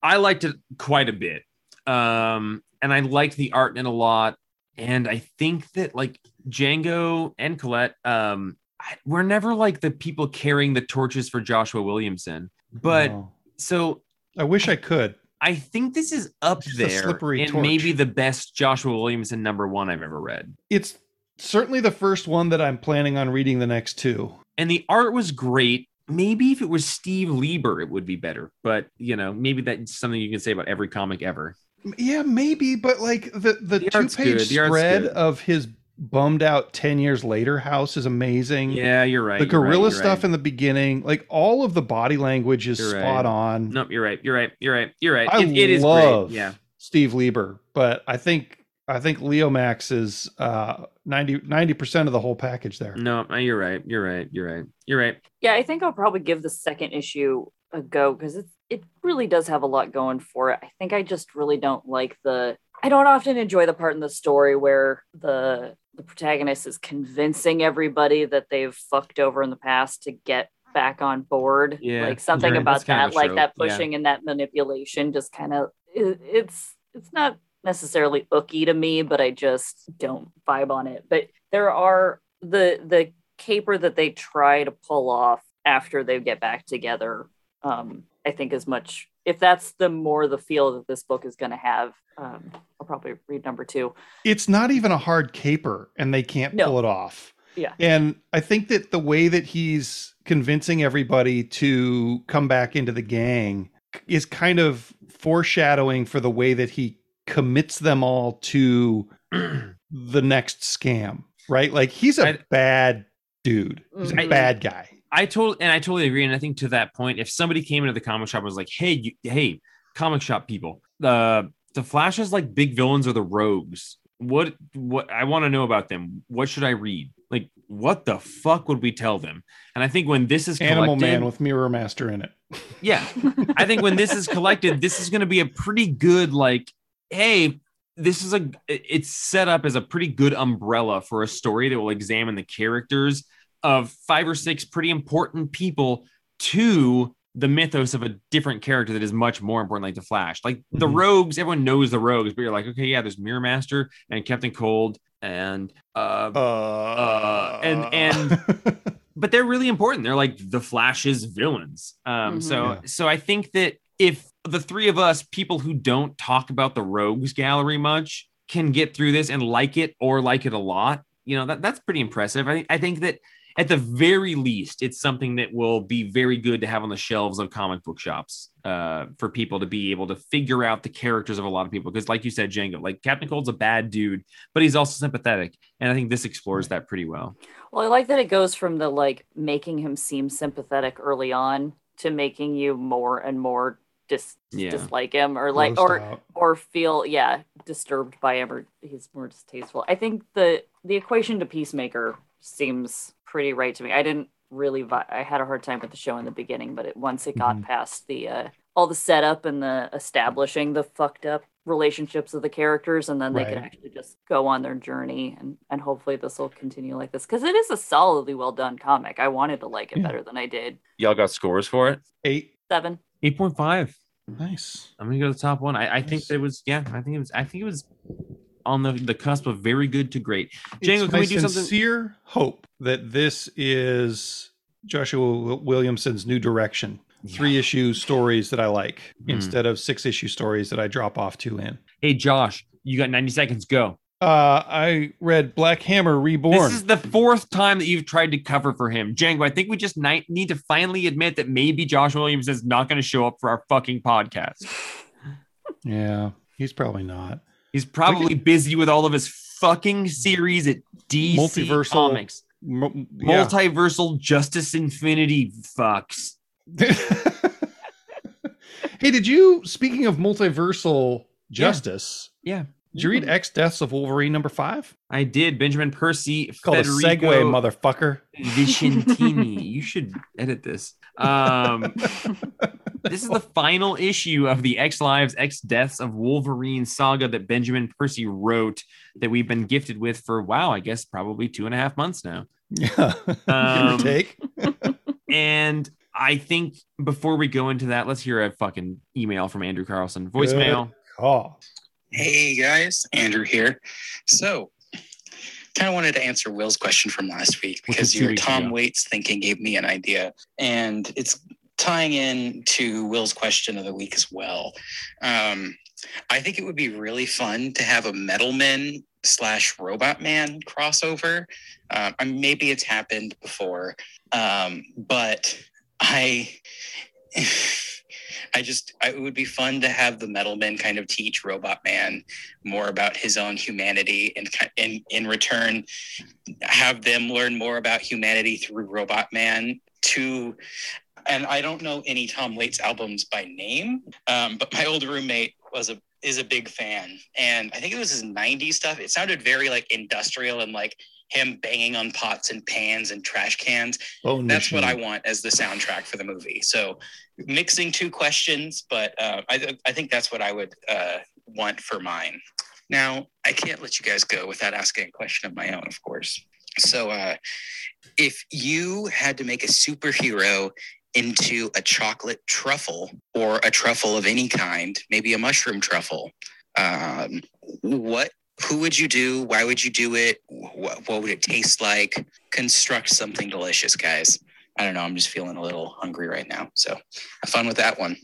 S3: I liked it quite a bit. Um, and I liked the art in a lot. And I think that like Django and Colette, um, I- we're never like the people carrying the torches for Joshua Williamson. But
S2: No.
S3: so
S2: I wish I could.
S3: I think this is up
S2: a
S3: there
S2: slippery
S3: and
S2: torch.
S3: maybe the best Joshua Williamson number one I've ever read.
S2: It's certainly the first one that I'm planning on reading the next two.
S3: And the art was great. Maybe if it was Steve Lieber, it would be better. But you know, maybe that's something you can say about every comic ever.
S2: Yeah, maybe, but like the the,
S3: The
S2: two page
S3: good. The art's
S2: spread
S3: good.
S2: of his bummed out 10 years later house is amazing.
S3: Yeah, you're right.
S2: the
S3: you're right,
S2: gorilla
S3: you're
S2: stuff
S3: right.
S2: in the beginning, like all of the body language is
S3: You're
S2: spot
S3: right.
S2: on.
S3: Nope, you're right. You're right. You're right. You're right.
S2: I
S3: It- it is
S2: love
S3: great. Yeah.
S2: Steve Lieber, but I think I think Leomacs is uh 90 percent of the whole package there.
S3: No, uh, you're right. You're right. You're right. You're right.
S1: yeah, I think I'll probably give the second issue a go because it's it really does have a lot going for it. I think I just really don't like the I don't often enjoy the part in the story where the the protagonist is convincing everybody that they've fucked over in the past to get back on board.
S3: Yeah,
S1: like something about
S3: That's kind of
S1: that, like that
S3: yeah.
S1: pushing and that manipulation, just kind of it, it's it's not necessarily ooky to me, but I just don't vibe on it. But there are the the caper that they try to pull off after they get back together. Um, I think as much if that's the more the feel that this book is going to have, um, I'll probably read number two.
S2: It's not even a hard caper and they can't
S1: No.
S2: pull it off.
S1: Yeah.
S2: And I think that the way that he's convincing everybody to come back into the gang is kind of foreshadowing for the way that he commits them all to the next scam, right? Like he's a
S3: I-
S2: bad dude. He's a
S1: Mhm.
S2: bad guy.
S3: I totally and I totally agree. And I think to that point, if somebody came into the comic shop and was like, "Hey, you, hey, comic shop people, uh, the Flash Flashes like big villains or the rogues. What what I want to know about them. What should I read? Like what the fuck would we tell them? And I think when this is
S2: Animal Man with Mirror Master in it.
S3: yeah, I think when this is collected, this is going to be a pretty good like, hey, this is a it's set up as a pretty good umbrella for a story that will examine the characters of five or six pretty important people to the mythos of a different character that is much more important, like the Flash. Like the
S2: Mhm.
S3: rogues, everyone knows the rogues, but you're like, okay, yeah, there's Mirror Master and Captain Cold and uh
S2: Uh,
S3: and- and- but they're really important. They're like the Flash's villains. Um,
S1: Mhm.
S3: so
S2: Yeah.
S3: so I think that if the three of us, people who don't talk about the Rogues Gallery much, can get through this and like it or like it a lot, you know that that's pretty impressive. I I think that at the very least, it's something that will be very good to have on the shelves of comic book shops uh, for people to be able to figure out the characters of a lot of people. Because, like you said, Django, like Captain Cold's a bad dude, but he's also sympathetic, and I think this explores that pretty well.
S1: Well, I like that it goes from the like making him seem sympathetic early on to making you more and more dis-
S3: Yeah.
S1: dislike him or like
S2: Grossed
S1: or
S2: out.
S1: or feel yeah disturbed by him or he's more distasteful. I think the the equation to Peacemaker seems pretty right to me. I didn't really vi- I had a hard time with the show in the beginning, but it once it got
S2: Mhm.
S1: past the uh all the setup and the establishing the fucked up relationships of the characters and then they can actually just go on their journey and and hopefully this will continue like this because it is a solidly well done comic i wanted to like it
S2: Yeah.
S1: better than i did
S4: Y'all got scores for it?
S2: Eight.
S1: seven
S3: Eight point five.
S2: Nice.
S3: I'm gonna go to the top one. I, I think it was yeah. I think it was. I think it was on the the cusp of very good to great. Django,
S2: it's
S3: can
S2: my
S3: we do something?
S2: sincere hope that this is Joshua Williamson's new direction. Three issue stories that I like
S3: Mhm.
S2: instead of six issue stories that I drop off to in.
S3: Hey Josh, you got 90 seconds. Go.
S2: Uh, I read Black Hammer Reborn.
S3: This is the fourth time that you've tried to cover for him, Django. I think we just ni- need to finally admit that maybe Josh Williams is not going to show up for our fucking podcast.
S2: yeah, he's probably not.
S3: He's probably busy with all of his fucking series at DC
S2: Multiversal
S3: Comics,
S2: M- yeah.
S3: multiversal Justice Infinity fucks.
S2: hey, did you? Speaking of multiversal justice,
S3: Yeah,
S2: did you read X Deaths of Wolverine number five?
S3: I did. Benjamin Percy,
S2: It's called
S3: Federico
S2: a segue, motherfucker.
S3: Vicentini. you should edit this. Um, this is the final issue of the X Lives, X Deaths of Wolverine saga that Benjamin Percy wrote that we've been gifted with for, wow, I guess probably two and a half months now.
S2: Yeah, give
S3: Um,
S2: take.
S3: And I think before we go into that, let's hear a fucking email from Andrew Carlson. Voicemail.
S5: Hey guys, Andrew here. So, kind of wanted to answer Will's question from last week because your Tom
S3: ago.
S5: Waits thinking gave me an idea, and it's tying in to Will's question of the week as well. Um, I think it would be really fun to have a Metal Men slash Robot Man crossover. Mean, maybe it's happened before, um, but I. I just, I, it would be fun to have the Metal Men kind of teach Robot Man more about his own humanity, and in in return, have them learn more about humanity through Robot Man. To, and I don't know any Tom Waits albums by name, um, but my old roommate was a is a big fan, and I think it was his '90s stuff. It sounded very like industrial and like him banging on pots and pans and trash cans
S2: bone
S5: that's what I want as the soundtrack for the movie. So mixing two questions, but uh, I, I think that's what I would uh, want for mine. Now, I can't let you guys go without asking a question of my own, of course. So, uh, if you had to make a superhero into a chocolate truffle or a truffle of any kind, maybe a mushroom truffle, um, what who would you do? Why would you do it? What, what would it taste like? Construct something delicious, guys. I don't know. I'm just feeling a little hungry right now. So have fun with that one.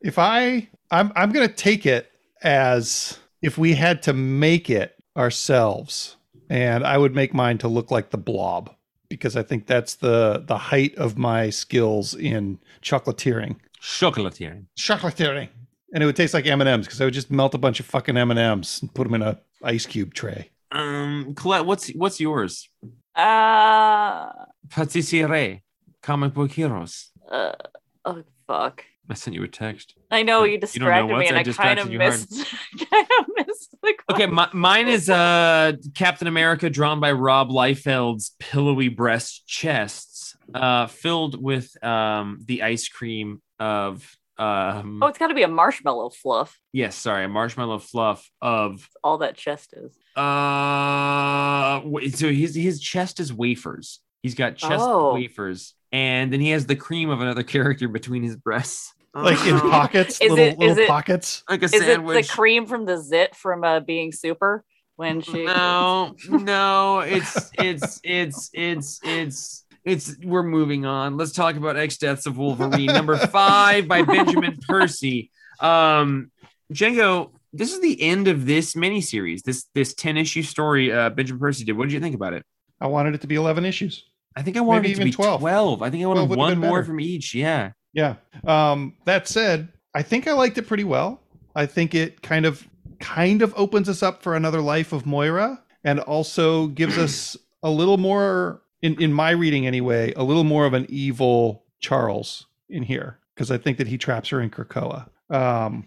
S2: If I, I'm, I'm gonna take it as if we had to make it ourselves, and I would make mine to look like the Blob because I think that's the the height of my skills in chocolatiering.
S3: Chocolatier.
S2: Chocolatiering, and it would taste like M and M's because I would just melt a bunch of fucking M and M's and put them in a ice cube tray.
S3: Um, Colette, what's what's yours?
S1: uh,
S3: Patisserie, comic book heroes.
S1: uh oh fuck
S3: I sent you a text.
S1: I know
S3: You
S1: you
S3: don't know
S1: distracted me, and
S3: I
S1: I kind of missed. kind of missed the
S3: Okay, my, mine is uh Captain America drawn by Rob Liefeld's pillowy breast chests, uh, filled with um the ice cream of um
S1: Oh, it's got to be a marshmallow fluff.
S3: yes, sorry, a marshmallow fluff of
S1: All that chest is.
S3: uh so his his chest is wafers. He's got chest
S1: Oh.
S3: wafers, and then he has the cream of another character between his breasts.
S2: Like in
S1: Oh.
S2: pockets,
S1: Is
S2: little
S1: it- is
S2: little
S1: it-
S2: pockets.
S3: like a
S1: Is it the cream from the zit from uh, being super when she?
S3: No, no, it's it's it's it's it's it's we're moving on. Let's talk about X Deaths of Wolverine, number five by Benjamin Percy. Um Django, this is the end of this miniseries, this this 10 issue story uh Benjamin Percy did. What did you think about it?
S2: I wanted it to be 11 issues.
S3: I think I wanted
S2: Maybe
S3: it to
S2: even
S3: be
S2: 12.
S3: 12. I think I wanted
S2: would've
S3: one more
S2: better.
S3: from each. Yeah.
S2: Yeah. Um, that said, I think I liked it pretty well. I think it kind of kind of opens us up for another life of Moira and also gives us a little more in, in my reading anyway, a little more of an evil Charles in here because I think that he traps her in Krakoa. Um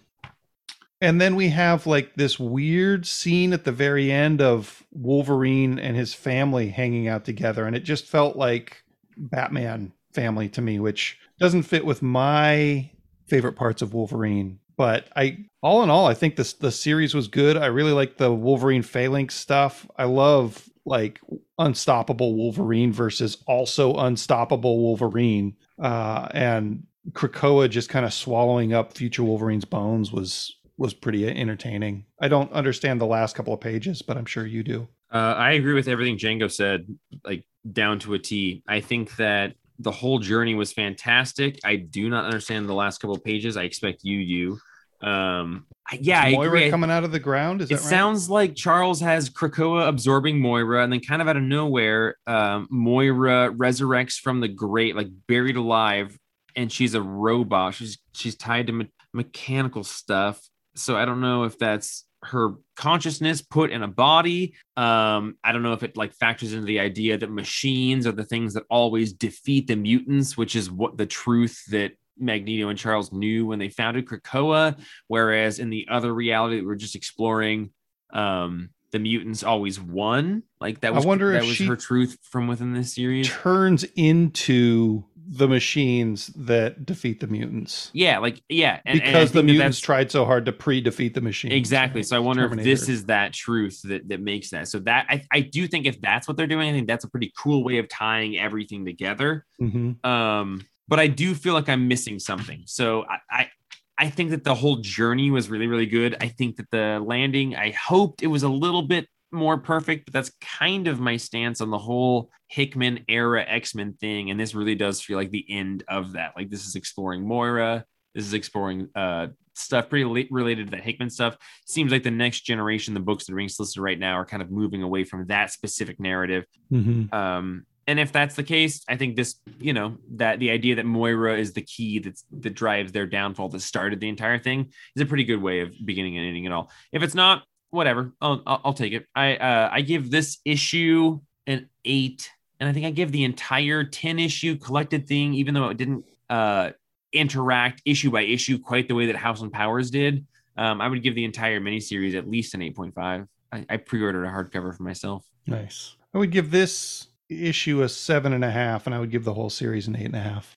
S2: and then we have like this weird scene at the very end of Wolverine and his family hanging out together and it just felt like Batman family to me, which doesn't fit with my favorite parts of Wolverine. But I, all in all, I think this the series was good. I really like the Wolverine phalanx stuff. I love like unstoppable Wolverine versus also unstoppable Wolverine, uh, and Krakoa just kind of swallowing up future Wolverine's bones was was pretty entertaining. I don't understand the last couple of pages, but I'm sure you do.
S3: Uh, I agree with everything Django said, like down to a T. I think that the whole journey was fantastic. I do not understand the last couple of pages. I expect you you. Um, yeah, I
S2: Moira. Coming out of the ground. Is
S3: it
S2: right?
S3: sounds like Charles has Krakoa absorbing Moira, and then kind of out of nowhere, um, Moira resurrects from the grave, like buried alive, and she's a robot. She's she's tied to me- mechanical stuff. So I don't know if that's her consciousness put in a body. Um, I don't know if it like factors into the idea that machines are the things that always defeat the mutants, which is what the truth that Magneto and Charles knew when they founded Krakoa. Whereas in the other reality that we're just exploring, um, the mutants always won. Like that was I
S2: wonder
S3: that
S2: if
S3: was her truth from within this series.
S2: turns into the machines that defeat the mutants
S3: Yeah, like yeah, and, and
S2: because the
S3: think that
S2: mutants tried so hard to pre-defeat the machines.
S3: Exactly. So I wonder if this is that truth that, that makes that. So that I, I do think if that's what they're doing, I think that's a pretty cool way of tying everything together.
S2: Mhm.
S3: Um, but I do feel like I'm missing something. So I, I I think that the whole journey was really, really good. I think that the landing, I hoped it was a little bit more perfect, but that's kind of my stance on the whole Hickman era X-Men thing. And this really does feel like the end of that. Like this is exploring Moira. This is exploring uh stuff pretty late related to that Hickman stuff. Seems like the next generation, the books that are being solicited right now are kind of moving away from that specific narrative.
S2: Mhm.
S3: Um, and if that's the case, I think this, you know, that the idea that Moira is the key that's that drives their downfall that started the entire thing is a pretty good way of beginning and ending it all. If it's not, whatever, I'll I'll, I'll take it. I uh, I give this issue an eight, and I think I give the entire ten issue collected thing, even though it didn't uh interact issue by issue quite the way that House and Powers did. Um, I would give the entire miniseries at least an eight point five. I, I pre-ordered a hardcover for myself.
S2: Nice. I would give this issue a seven and a half, and I would give the whole series an eight and a half.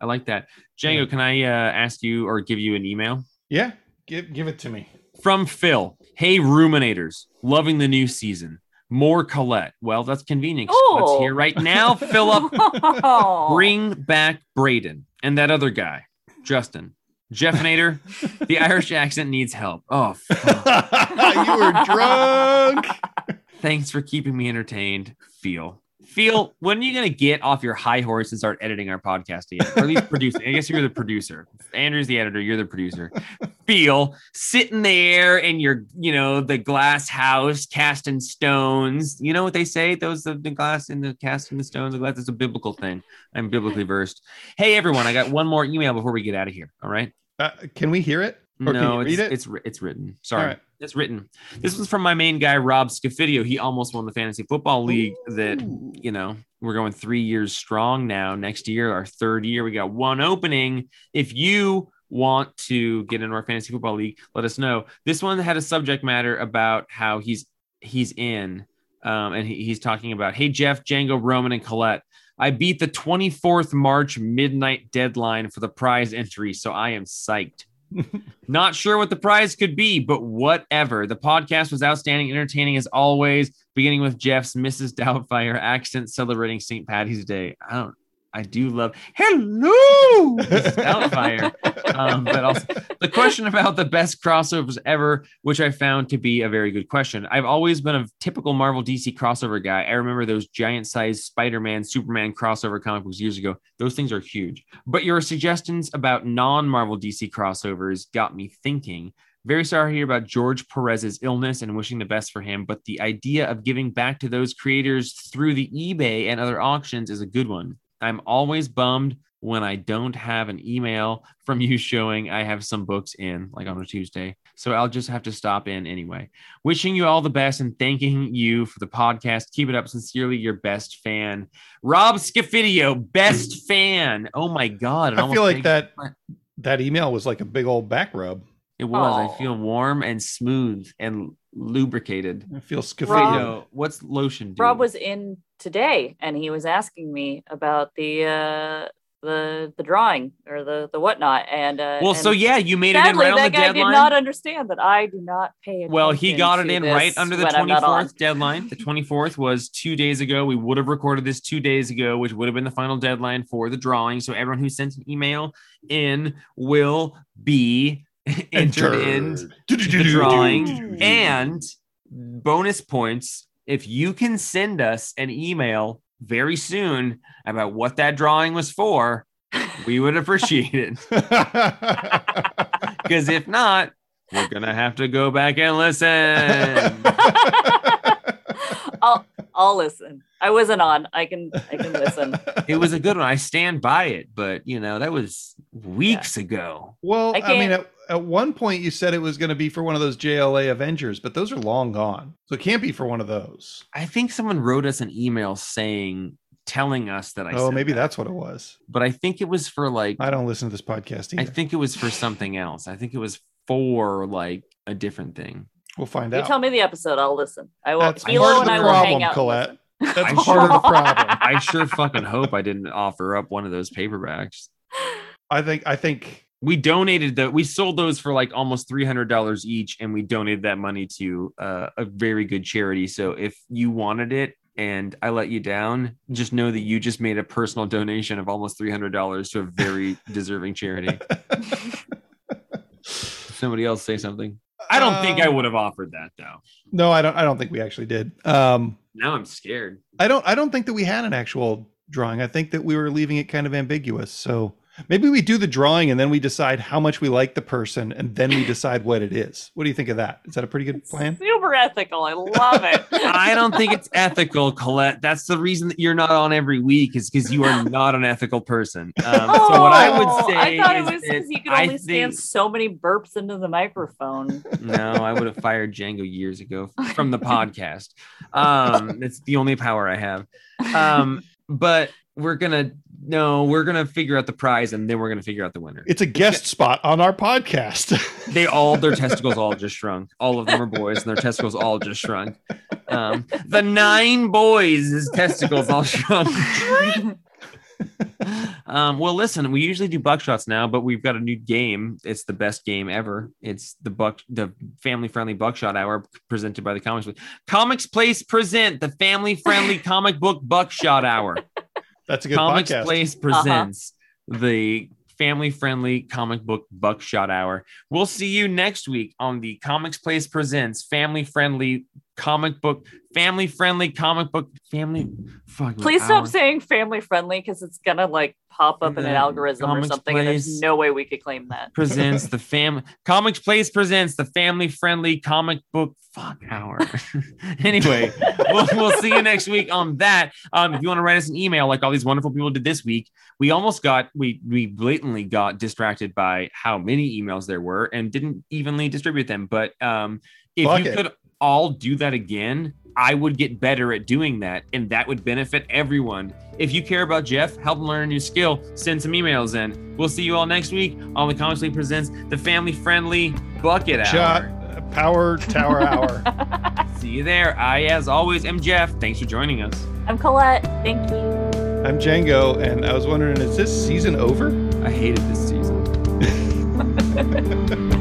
S3: I like that. Django,
S2: Yeah.
S3: can I uh, ask you or give you an email
S2: Yeah, give give it to me.
S3: from Phil? Hey, ruminators, loving the new season. More Colette. Well, that's convenient. 'cause Colette's
S1: Oh.
S3: here right now. Philip, bring back Braden and that other guy, Justin. Jeffinator, the Irish accent needs help. Oh, fuck.
S2: you were drunk.
S3: thanks for keeping me entertained. Feel. Feel, when are you going to get off your high horse and start editing our podcast again? Or at least producing? I guess you're the producer. Andrew's the editor. You're the producer. Feel sitting there in your, you know, the glass house casting stones. You know what they say? Those the, the glass and the casting the stones. The glass is a biblical thing. I'm biblically versed. Hey everyone, I got one more email before we get out of here. All right.
S2: Uh, can we hear it? Or
S3: no, it's,
S2: it?
S3: it's it's written. Sorry,
S2: right.
S3: it's written. This was from my main guy Rob Scafidio. He almost won the fantasy football league. That you know we're going three years strong now. Next year, our third year, we got one opening. If you want to get into our fantasy football league, let us know. This one had a subject matter about how he's he's in, um, and he, he's talking about, hey Jeff, Django, Roman, and Colette. I beat the 24th March midnight deadline for the prize entry, so I am psyched. Not sure what the prize could be, but whatever. The podcast was outstanding, entertaining as always, beginning with Jeff's Mrs. Doubtfire accent celebrating St. Patty's Day. I don't I do love hello Mrs. Doubtfire. um, but also the question about the best crossovers ever, which I found to be a very good question. I've always been a typical Marvel DC crossover guy. I remember those giant sized Spider-Man, Superman crossover comic books years ago. Those things are huge. But your suggestions about non-Marvel DC crossovers got me thinking. Very sorry to hear about George Perez's illness and wishing the best for him. But the idea of giving back to those creators through the eBay and other auctions is a good one. I'm always bummed when I don't have an email from you showing I have some books in, like on a Tuesday. So I'll just have to stop in anyway. Wishing you all the best and thanking you for the podcast. Keep it up. Sincerely, your best fan, Rob Scafidio, best fan. Oh my God.
S2: I feel like
S3: makes-
S2: that that email was like a big old back rub.
S3: It was.
S1: Aw.
S3: I feel warm and smooth and lubricated.
S2: I feel
S1: Rob-
S2: Scafidio.
S3: No, what's lotion do?
S1: Rob was in today and he was asking me about the uh the the drawing or the the whatnot and uh
S3: well,
S1: and
S3: so yeah, you made it in
S1: sadly
S3: right on
S1: that
S3: the
S1: guy
S3: deadline.
S1: did not understand that I do not pay attention
S3: Well, he got it in right under the
S1: when I'm not on.
S3: 24th deadline. The 24th was two days ago. We would have recorded this two days ago, which would have been the final deadline for the drawing. So everyone who sent an email in will be entered in the drawing. And bonus points if you can send us an email very soon about what that drawing was for, we would appreciate it. Because if not, we're gonna have to go back and listen.
S1: I'll I'll listen. I wasn't on. I can I can listen.
S3: It was a good one. I stand by it, but you know that was weeks ago.
S2: well,
S1: I
S2: I, mean,
S1: can't-
S2: at, at one point you said it was going to be for one of those JLA Avengers, but those are long gone, so it can't be for one of those.
S3: I think someone wrote us an email saying, telling us that I.
S2: oh,
S3: said
S2: maybe
S3: that.
S2: that's what it was.
S3: But I think it was for like.
S2: I don't listen to this podcast
S3: I think it was for something else. I think it was for like a different thing.
S2: we'll find
S1: You
S2: out.
S1: tell me the episode, I'll listen. I will.
S2: That's
S1: Hilo
S2: part of
S1: and
S2: the
S1: I will hang
S2: problem,
S1: out.
S2: Colette. That's
S3: I
S2: part of the problem.
S3: I sure fucking hope I didn't offer up one of those paperbacks.
S2: I think. I think.
S3: We donated the. We sold those for like almost three hundred dollars each, and we donated that money to uh, a very good charity. So if you wanted it and I let you down, just know that you just made a personal donation of almost three hundred dollars to a very deserving charity. Somebody else say something. I don't think I
S2: Um,
S3: would have offered that though.
S2: No, I don't. I don't think we actually did. Um,
S3: Now I'm scared.
S2: I don't. I don't think that we had an actual drawing. I think that we were leaving it kind of ambiguous. So maybe we do the drawing and then we decide how much we like the person, and then we decide what it is. What do you think of that? Is that a pretty good plan?
S1: Super ethical. I love it.
S3: I don't think it's ethical, Colette. That's the reason that you're not on every week is because you are not an ethical person. Um, so what I would
S1: Oh,
S3: say
S1: I thought it
S3: is
S1: was because you could
S3: I
S1: only stand
S3: think-
S1: so many burps into the microphone.
S3: no, I would have fired Django years ago from the podcast. Um, it's the only power I have. Um, but we're gonna no, we're gonna figure out the prize and then we're gonna figure out the winner.
S2: It's a guest spot on our podcast.
S3: They all their testicles all just shrunk. All of them are boys, and their testicles all just shrunk. Um, the nine boys, his testicles all shrunk. um, well, listen, we usually do buckshots now, but we've got a new game. It's the best game ever. It's the buck, the family friendly buckshot hour presented by the Comics Place. Comics Place present the family friendly comic book buckshot hour.
S2: That's a good
S3: Comics
S2: podcast.
S3: Place uh-huh. presents the family friendly comic book buckshot hour. We'll see you next week on the Comics Place presents family friendly comic book, family friendly comic book, family. Fuck,
S1: Please
S3: hour.
S1: stop saying family friendly because it's gonna like pop up in an
S3: The
S1: algorithm or
S3: Comics
S1: something, and there's no way we could claim that.
S3: presents the family comics place presents the family friendly comic book fuck hour anyway we'll, we'll see you next week on that um if you want to write us an email like all these wonderful people did this week we almost got we we blatantly got distracted by how many emails there were and didn't evenly distribute them but um if
S2: Fuck
S3: you
S2: it.
S3: could all do that again, I would get better at doing that, and that would benefit everyone. If you care about Jeff, help him learn a new skill, send some emails in. We'll see you all next week on the Comics League Presents the family friendly Bucket
S2: Shot
S3: Hour.
S2: Power Tower Hour.
S3: See you there. I, as always, am Jeff. Thanks for joining us.
S1: I'm Colette. Thank you.
S2: I'm Django, and I was wondering, is this season over?
S3: I hated this season.